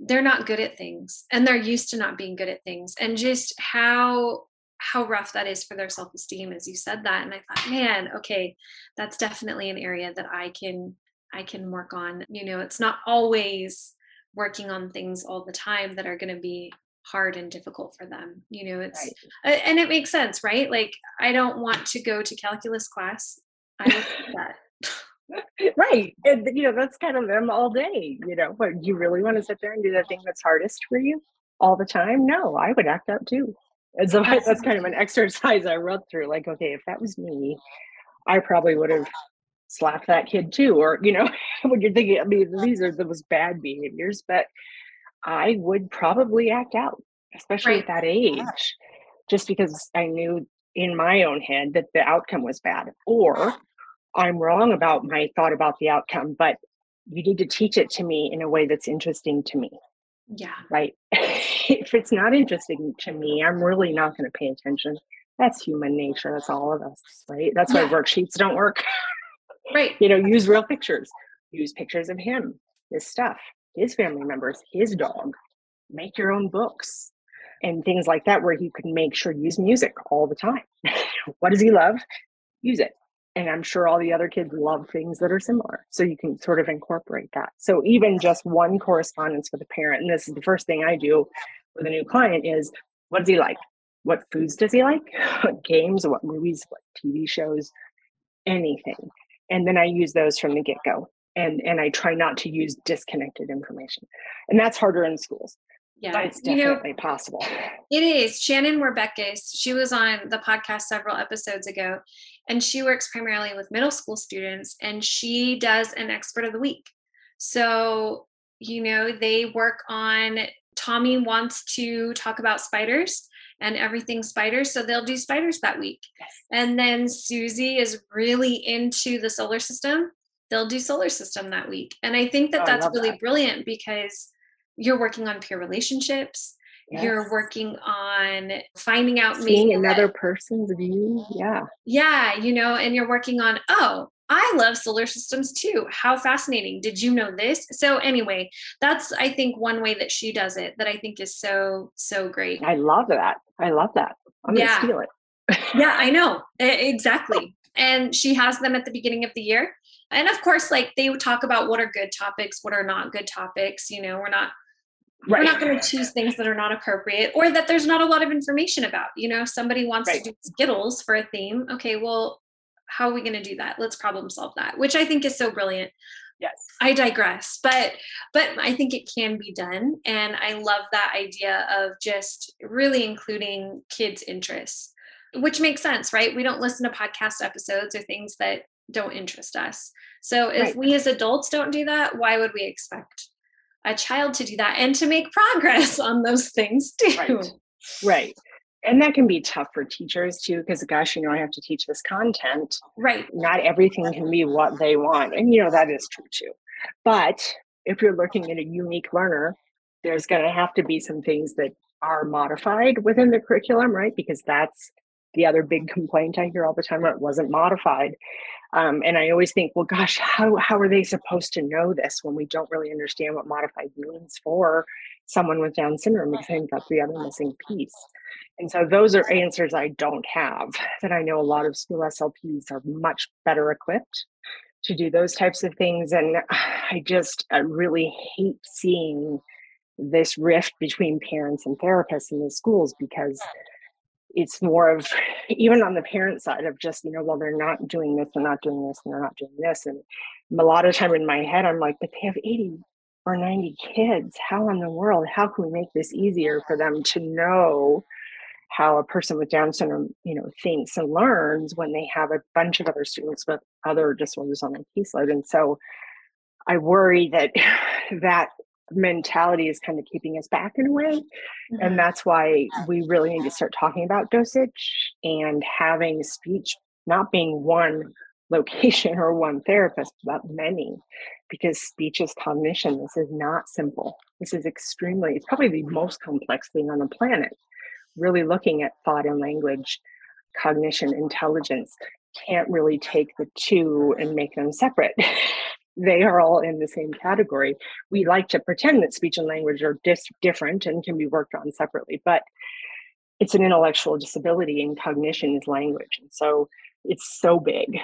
A: they're not good at things and they're used to not being good at things and just how how rough that is for their self-esteem as you said that and i thought man okay that's definitely an area that i can i can work on you know it's not always working on things all the time that are going to be hard and difficult for them you know it's right. and it makes sense right? Like i don't want to go to calculus class i
B: that. Right and you know that's kind of them all day you know but you really want to sit there and do the thing that's hardest for you all the time? No i would act out too. And so that's kind of an exercise i wrote through like okay if that was me i probably would have slapped that kid too or you know when you're thinking i mean these are those bad behaviors but I would probably act out, especially right. at that age, yeah. just because I knew in my own head that the outcome was bad. Or I'm wrong about my thought about the outcome, but you need to teach it to me in a way that's interesting to me.
A: Yeah.
B: Right. if it's not interesting to me, I'm really not going to pay attention. That's human nature. That's all of us. Right. That's yeah. why worksheets don't work.
A: right.
B: You know, use real pictures, use pictures of him, this stuff his family members, his dog, make your own books and things like that, where you can make sure use music all the time. what does he love? Use it. And I'm sure all the other kids love things that are similar. So you can sort of incorporate that. So even just one correspondence with a parent, and this is the first thing I do with a new client is what does he like? What foods does he like? What games, what movies, what TV shows, anything. And then I use those from the get go and and I try not to use disconnected information. And that's harder in schools. Yeah, but it's definitely you know, possible.
A: It is. Shannon Werbekis, she was on the podcast several episodes ago, and she works primarily with middle school students, and she does an expert of the week. So, you know, they work on Tommy wants to talk about spiders and everything spiders. So they'll do spiders that week. Yes. And then Susie is really into the solar system they'll do solar system that week. And I think that
B: Oh,
A: that's really
B: that.
A: brilliant because you're working on peer relationships. You're working on finding out
B: seeing
A: maybe
B: another
A: that-
B: person's view. Yeah.
A: yeah, you know, and you're working on, oh, I love solar systems too. How fascinating. Did you know this? So, anyway, that's, I think, one way that she does it that I think is so, so great.
B: I love that. I love that. I'm
A: Yeah.
B: gonna steal it.
A: Yeah, I know. Exactly. And she has them at the beginning of the year. And of course, like they would talk about what are good topics, what are not good topics. You know, we're not we're not going to choose things that are not appropriate or that there's not a lot of information about. You know, somebody wants
B: Right.
A: to do Skittles for a theme. Okay, well, how are we going to do that? Let's problem solve that, which I think is so brilliant.
B: Yes.
A: I digress, but but I think it can be done, and I love that idea of just really including kids' interests, which makes sense, right? We don't listen to podcast episodes or things that don't interest us. So if
B: Right.
A: we as adults don't do that, why would we expect a child to do that and to make progress on those things too?
B: Right. Right. And that can be tough for teachers too, because gosh, you know, I have to teach this content.
A: Right.
B: Not everything can be what they want. And you know, that is true too. But if you're looking at a unique learner, there's going to have to be some things that are modified within the curriculum, right? Because that's the other big complaint I hear all the time. It wasn't modified. Um, and I always think, well, gosh, how, how are they supposed to know this when we don't really understand what modified means for someone with Down syndrome? Because I think that's the other missing piece. And so those are answers I don't have that I know a lot of school SLPs are much better equipped to do those types of things. And I just I really hate seeing this rift between parents and therapists in the schools because it's more of even on the parent side of just you know well they're not doing this they're not doing this and they're not doing this. And a lot of time in my head i'm like but they have 80 or 90 kids. How in the world? How can we make this easier for them to know how a person with down syndrome you know thinks and learns when they have a bunch of other students with other disorders on their caseload? And so i worry that that mentality is kind of keeping us back in a way and mm-hmm. that's why we really need to start talking about dosage and having speech not being one location or one therapist, but many, because speech is cognition. This is not simple. This is extremely, it's probably the most complex thing on the planet. Really looking at thought and language, cognition, intelligence, can't really take the two and make them separate. they are all in the same category. We like to pretend that speech and language are dis- different and can be worked on separately, but it's an intellectual disability and cognition is language. And so it's so big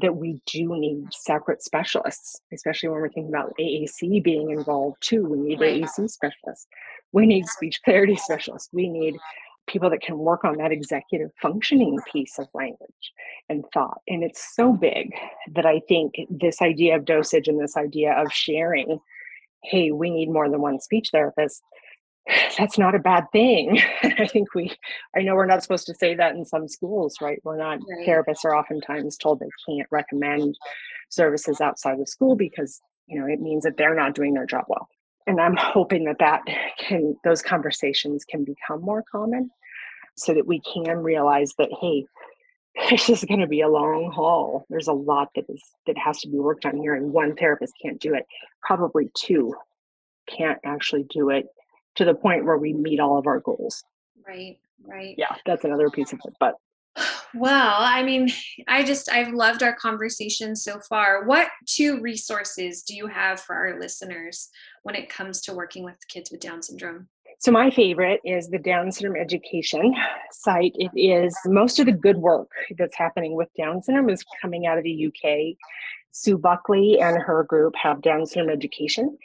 B: that we do need separate specialists, especially when we're thinking about AAC being involved too. We need AAC specialists. We need speech clarity specialists. We need people that can work on that executive functioning piece of language and thought. And it's so big that I think this idea of dosage and this idea of sharing, hey, we need more than one speech therapist, that's not a bad thing. I think we, I know we're not supposed to say that in some schools, right? We're not,
A: Right.
B: therapists are oftentimes told they can't recommend services outside of school because, you know, it means that they're not doing their job well. And I'm hoping that that can, those conversations can become more common so that we can realize that, hey, this is going to be a long haul. There's a lot that is that has to be worked on here, and one therapist can't do it. Probably two can't actually do it to the point where we meet all of our goals.
A: Right, right.
B: Yeah, that's another piece of it. But
A: Well, I mean, I just, I've loved our conversation so far. What two resources do you have for our listeners when it comes to working with kids with Down syndrome?
B: so my favorite is the Down syndrome education site. It is most of the good work that's happening with Down syndrome is coming out of the UK. Sue Buckley and her group have Down syndrome education,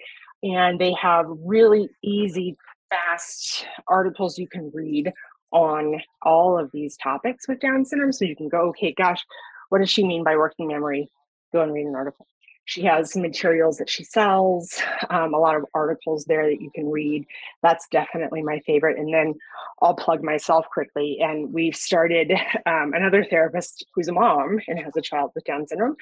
B: and they have really easy, fast articles you can read on all of these topics with Down syndrome. So you can go, okay, gosh, what does she mean by working memory? Go and read an article. She has materials that she sells, um, a lot of articles there that you can read. That's definitely my favorite. And then I'll plug myself quickly. And we've started um, another therapist who's a mom and has a child with Down syndrome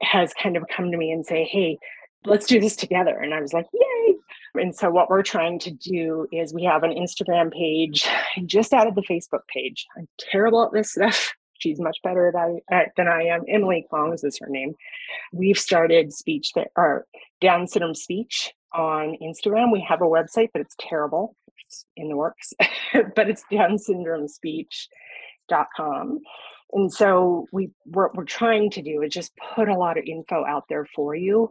B: has kind of come to me and say, hey, let's do this together. And I was like, yay. And so what we're trying to do is we have an Instagram page. I just added the Facebook page. I'm terrible at this stuff. She's much better than I am. Emily Kongs is her name. We've started speech that or Down syndrome speech on Instagram. We have a website, but it's terrible. It's in the works, but it's Down syndrome speech.com. And so we what we're trying to do is just put a lot of info out there for you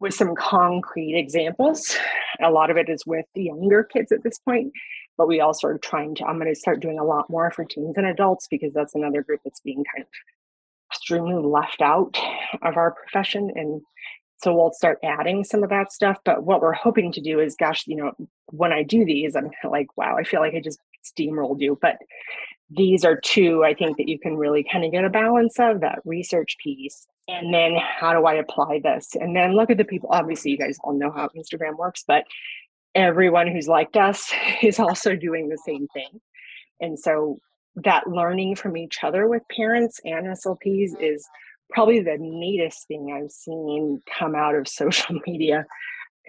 B: with some concrete examples. A lot of it is with the younger kids at this point, but we also are trying to, I'm going to start doing a lot more for teens and adults because that's another group that's being kind of extremely left out of our profession. And so we'll start adding some of that stuff. But what we're hoping to do is, gosh, you know, when I do these, I'm like, wow, I feel like I just steamrolled you. But these are two I think that you can really kind of get a balance of that research piece. And then how do I apply this? And then look at the people. Obviously, you guys all know how Instagram works, but everyone who's liked us is also doing the same thing. And so that learning from each other with parents and SLPs is probably the neatest thing I've seen come out of social media.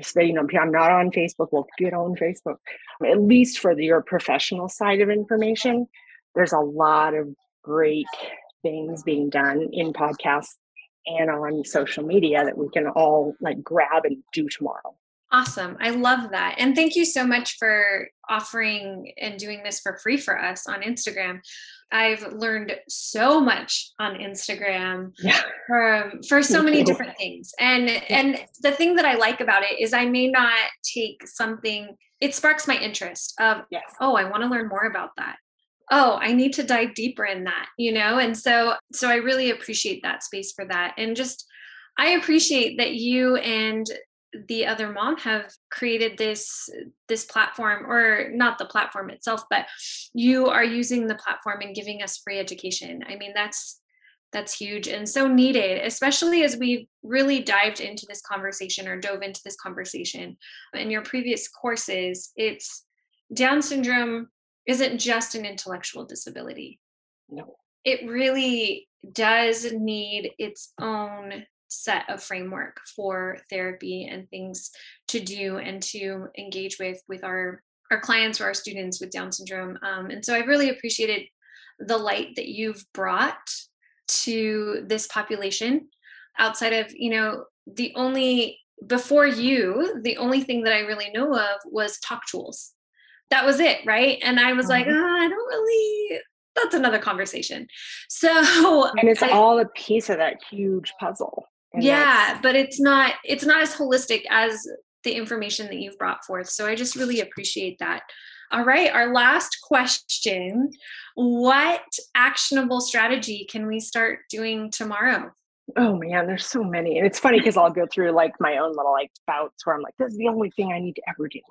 B: So, you know, I'm not on Facebook. Well, get on Facebook, at least for the, your professional side of information. There's a lot of great things being done in podcasts and on social media that we can all like grab and do tomorrow.
A: Awesome. I love that. And thank you so much for offering and doing this for free for us on Instagram. I've learned so much on Instagram yeah. from for so many different things. And and the thing that I like about it is I may not take something it sparks my interest of yes. oh, I want to learn more about that. Oh, I need to dive deeper in that, you know? And so so I really appreciate that space for that. And just I appreciate that you and the other mom have created this this platform or not the platform itself but you are using the platform and giving us free education i mean that's that's huge and so needed especially as we've really dived into this conversation or dove into this conversation in your previous courses it's down syndrome isn't just an intellectual disability.
B: No.
A: It really does need its own set of framework for therapy and things to do and to engage with with our our clients or our students with down syndrome. Um, and so i really appreciated the light that you've brought to this population outside of you know the only before you the only thing that i really know of was TalkTools that was it right and i was mm-hmm. like oh, i don't really that's another conversation so
B: and it's I, all a piece of that huge puzzle
A: yeah, but it's not it's not as holistic as the information that you've brought forth. So I just really appreciate that. All right, our last question. What actionable strategy can we start doing tomorrow?
B: Oh man, there's so many. And it's funny because I'll go through like my own little like bouts where I'm like, this is the only thing I need to ever do.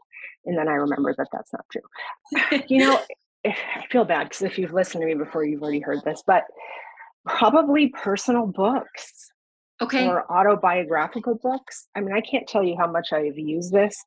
B: And then I remember that that's not true. you know, I feel bad because if you've listened to me before, you've already heard this, but probably personal books
A: okay.
B: or autobiographical books. I mean i can't tell you how much i've used this.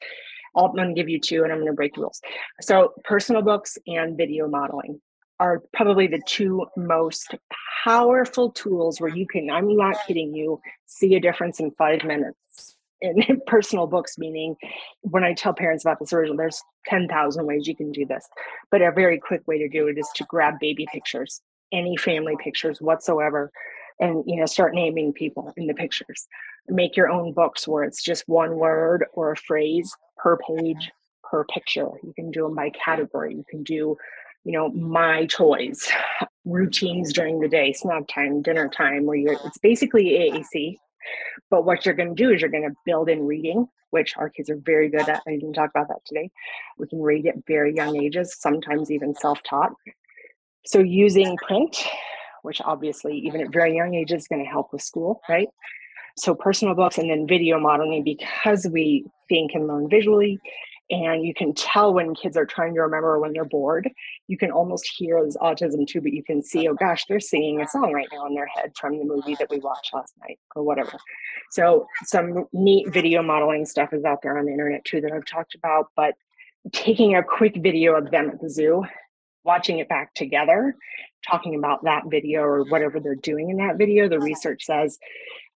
B: I'm going to give you two and i'm going to break the rules. So personal books and video modeling are probably the two most powerful tools where you can i'm not kidding you see a difference in five minutes in personal books meaning when i tell parents about this original there's 10,000 ways you can do this but a very quick way to do it is to grab baby pictures any family pictures whatsoever and you know start naming people in the pictures. Make your own books where it's just one word or a phrase per page per picture. You can do them by category. You can do you know my toys routines during the day snack time dinner time where you're it's basically aac but what you're going to do is you're going to build in reading which our kids are very good at i didn't talk about that today we can read at very young ages sometimes even self-taught so using print which obviously, even at very young ages, is going to help with school, right? So, personal books and then video modeling because we think and learn visually. And you can tell when kids are trying to remember when they're bored. You can almost hear this autism too, but you can see, oh gosh, they're singing a song right now in their head from the movie that we watched last night or whatever. So, some neat video modeling stuff is out there on the internet too that I've talked about. But taking a quick video of them at the zoo watching it back together, talking about that video or whatever they're doing in that video, the research says,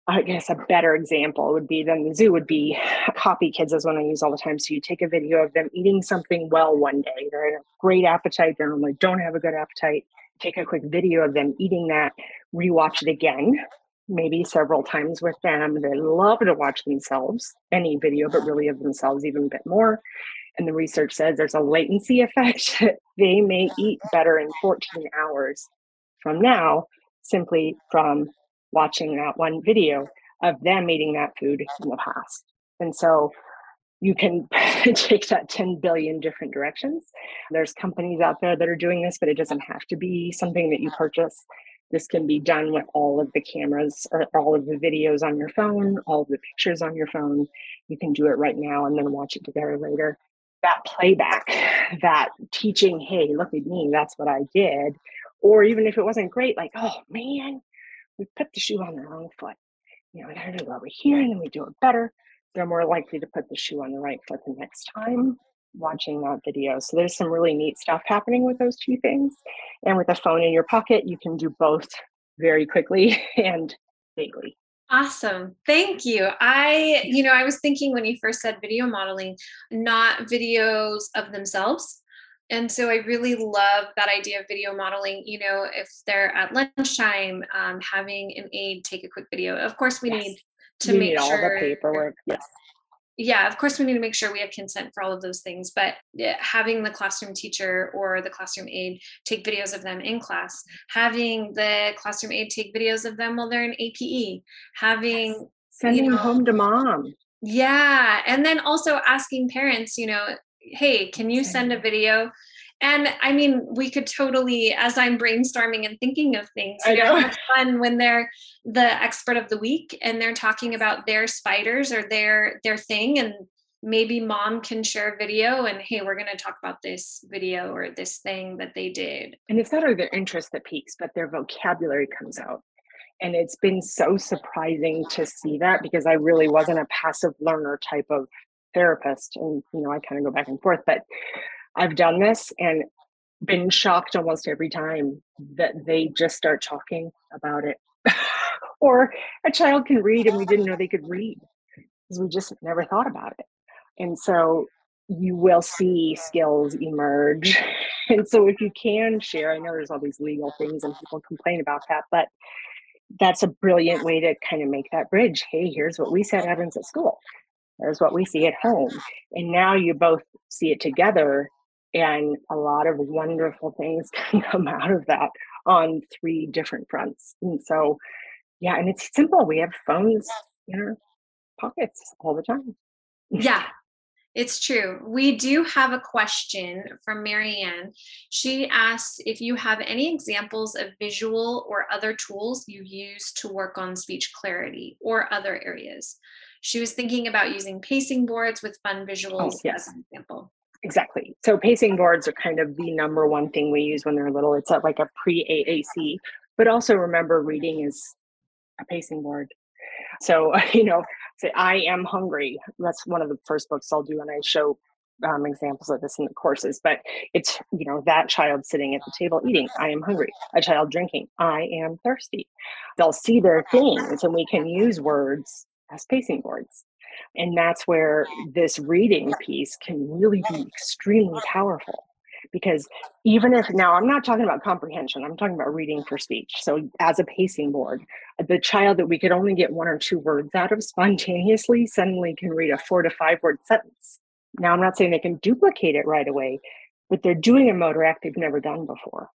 B: I guess a better example would be than the zoo would be copy kids is one I use all the time. So you take a video of them eating something well one day. They're in a great appetite. They normally don't have a good appetite. take a quick video of them eating that, rewatch it again, maybe several times with them. They love to watch themselves, any video, but really of themselves even a bit more. And the research says there's a latency effect. they may eat better in 14 hours from now simply from watching that one video of them eating that food in the past. And so you can take that 10 billion different directions. There's companies out there that are doing this, but it doesn't have to be something that you purchase. This can be done with all of the cameras or all of the videos on your phone, all of the pictures on your phone. You can do it right now and then watch it together later. That playback, that teaching, hey, look at me, that's what I did. Or even if it wasn't great, like, oh man, we put the shoe on the wrong foot. You know, I gotta do it over here and then we do it better they're more likely to put the shoe on the right foot the next time uh-huh. watching that video. So there's some really neat stuff happening with those two things. And with a phone in your pocket, you can do both very quickly and daily.
A: Awesome. Thank you. I, you know, I was thinking when you first said video modeling, not videos of themselves. And so I really love that idea of video modeling. You know, if they're at lunchtime, um, having an aide take a quick video. Of course, we yes. need to
B: you
A: make
B: all
A: sure
B: the paperwork. Yes.
A: Yeah, of course, we need to make sure we have consent for all of those things. But having the classroom teacher or the classroom aide take videos of them in class, having the classroom aide take videos of them while they're in APE, having
B: sending you know, home to mom.
A: Yeah, and then also asking parents, you know, hey, can you send a video and I mean, we could totally, as I'm brainstorming and thinking of things, I know. have fun when they're the expert of the week and they're talking about their spiders or their their thing, and maybe mom can share a video and hey, we're going to talk about this video or this thing that they did.
B: And it's not only their interest that peaks, but their vocabulary comes out. And it's been so surprising to see that because I really wasn't a passive learner type of therapist, and you know, I kind of go back and forth, but I've done this and been shocked almost every time that they just start talking about it. or a child can read and we didn't know they could read because we just never thought about it. And so you will see skills emerge. And so if you can share, I know there's all these legal things and people complain about that, but that's a brilliant way to kind of make that bridge. Hey, here's what we said happens at school. There's what we see at home. And now you both see it together and a lot of wonderful things can come out of that on three different fronts. And so, yeah, and it's simple. We have phones in our pockets all the time.
A: Yeah, it's true. We do have a question from Marianne. She asks if you have any examples of visual or other tools you use to work on speech clarity or other areas. She was thinking about using pacing boards with fun visuals oh, yes. as an example.
B: Exactly. So pacing boards are kind of the number one thing we use when they're little. It's like a pre AAC, but also remember reading is a pacing board. So, you know, say, I am hungry. That's one of the first books I'll do, and I show um, examples of this in the courses. But it's, you know, that child sitting at the table eating, I am hungry. A child drinking, I am thirsty. They'll see their things, and we can use words Uh, as pacing boards. And that's where this reading piece can really be extremely powerful. Because even if now I'm not talking about comprehension, I'm talking about reading for speech. So, as a pacing board, the child that we could only get one or two words out of spontaneously suddenly can read a four to five word sentence. Now, I'm not saying they can duplicate it right away, but they're doing a motor act they've never done before.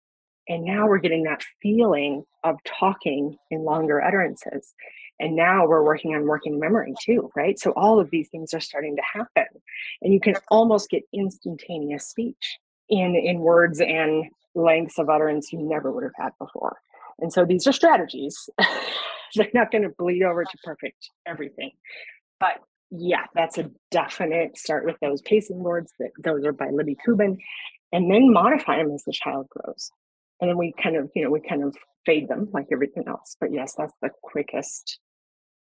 B: And now we're getting that feeling of talking in longer utterances. And now we're working on working memory too, right? So all of these things are starting to happen. And you can almost get instantaneous speech in, in words and lengths of utterance you never would have had before. And so these are strategies. They're not going to bleed over to perfect everything. But yeah, that's a definite start with those pacing boards. That those are by Libby Kumin, and then modify them as the child grows. And then we kind of, you know, we kind of fade them like everything else. But yes, that's the quickest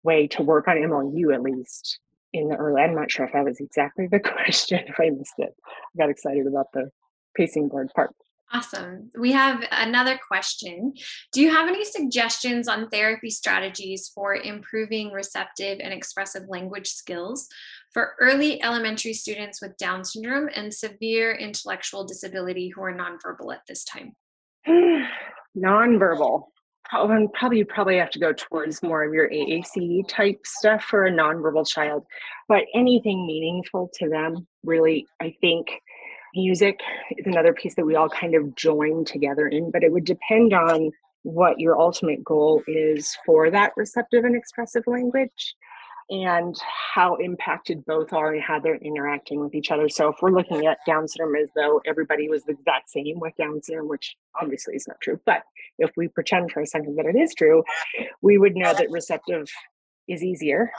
B: way to work on MLU at least in the early. I'm not sure if that was exactly the question, if I missed it. I got excited about the pacing board part.
A: Awesome. We have another question. Do you have any suggestions on therapy strategies for improving receptive and expressive language skills for early elementary students with Down syndrome and severe intellectual disability who are nonverbal at this time?
B: Nonverbal. Probably, probably you probably have to go towards more of your AAC type stuff for a nonverbal child, but anything meaningful to them, really, I think music is another piece that we all kind of join together in, but it would depend on what your ultimate goal is for that receptive and expressive language and how impacted both are and how they're interacting with each other. So if we're looking at Down syndrome as though everybody was the exact same with Down syndrome, which obviously is not true, but if we pretend for a second that it is true, we would know that receptive is easier.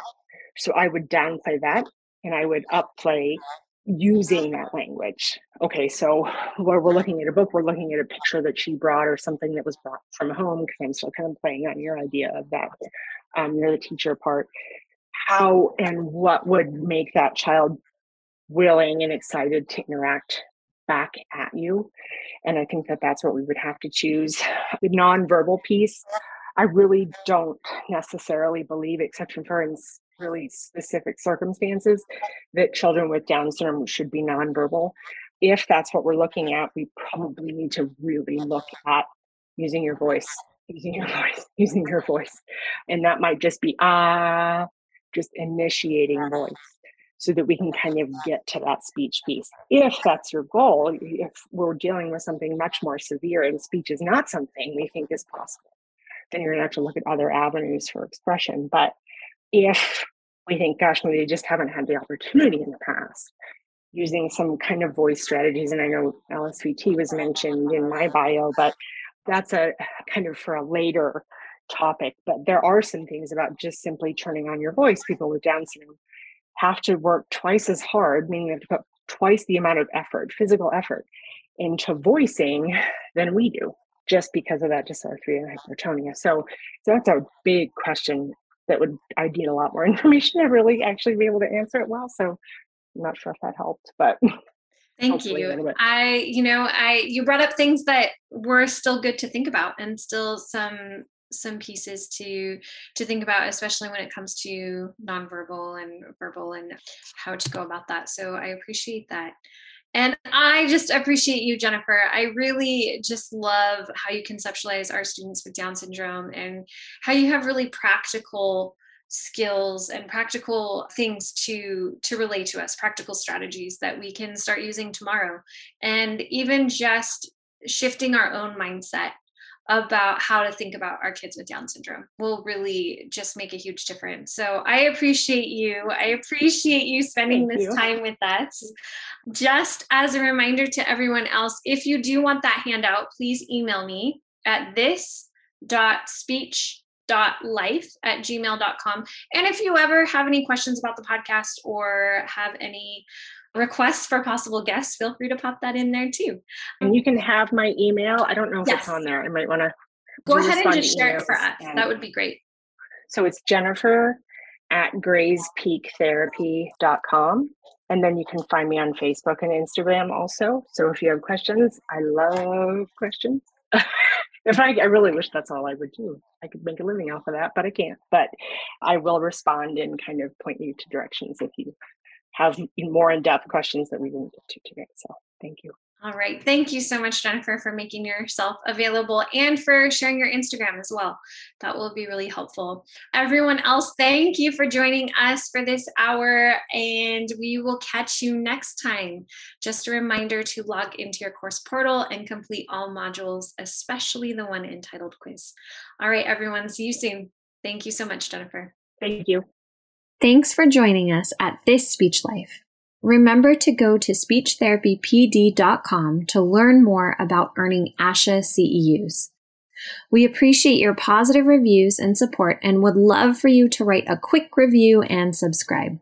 B: So I would downplay that and I would upplay using that language. Okay, so where we're looking at a book, we're looking at a picture that she brought or something that was brought from home, because I'm still kind of playing on your idea of that. Um, you're the teacher part. How and what would make that child willing and excited to interact back at you? And I think that that's what we would have to choose. The nonverbal piece, I really don't necessarily believe, except for in really specific circumstances that children with Down syndrome should be nonverbal. If that's what we're looking at, we probably need to really look at using your voice, using your voice, using your voice. And that might just be ah, just initiating voice so that we can kind of get to that speech piece. If that's your goal, if we're dealing with something much more severe and speech is not something we think is possible, then you're gonna have to look at other avenues for expression. But if we think, gosh, maybe they just haven't had the opportunity in the past, using some kind of voice strategies. And I know LSVT was mentioned in my bio, but that's a kind of for a later topic. But there are some things about just simply turning on your voice. People with Down syndrome have to work twice as hard, meaning they have to put twice the amount of effort, physical effort, into voicing than we do, just because of that dysarthria and hypertonia. So, so that's a big question that would I need a lot more information to really actually be able to answer it well. So I'm not sure if that helped, but
A: Thank you. I, you know, I you brought up things that were still good to think about and still some some pieces to to think about especially when it comes to nonverbal and verbal and how to go about that. So i appreciate that. And I just appreciate you, Jennifer. I really just love how you conceptualize our students with Down syndrome and how you have really practical skills and practical things to to relate to us practical strategies that we can start using tomorrow. And even just shifting our own mindset about how to think about our kids with Down syndrome will really just make a huge difference. So I appreciate you. I appreciate you spending Thank this you. time with us. Just as a reminder to everyone else, if you do want that handout, please email me at this dot speech dot life at gmail.com and if you ever have any questions about the podcast or have any requests for possible guests, feel free to pop that in there too.
B: And you can have my email. I don't know if yes. it's on there. I might want to
A: go ahead and just share it for us. That would be great.
B: So it's Jennifer at grayspeaktherapy.com. And then you can find me on Facebook and Instagram also. So if you have questions, I love questions. if I, I really wish that's all I would do. I could make a living off of that, but I can't. But I will respond and kind of point you to directions if you have more in-depth questions that we didn't get to today. So thank you.
A: All right. Thank you so much, Jennifer, for making yourself available and for sharing your Instagram as well. That will be really helpful. Everyone else, thank you for joining us for this hour, and we will catch you next time. Just a reminder to log into your course portal and complete all modules, especially the one entitled quiz. All right, everyone. See you soon. Thank you so much, Jennifer.
B: Thank you.
C: Thanks for joining us at This Speech Life. Remember to go to speechtherapypd.com to learn more about earning ASHA CEUs. We appreciate your positive reviews and support and would love for you to write a quick review and subscribe.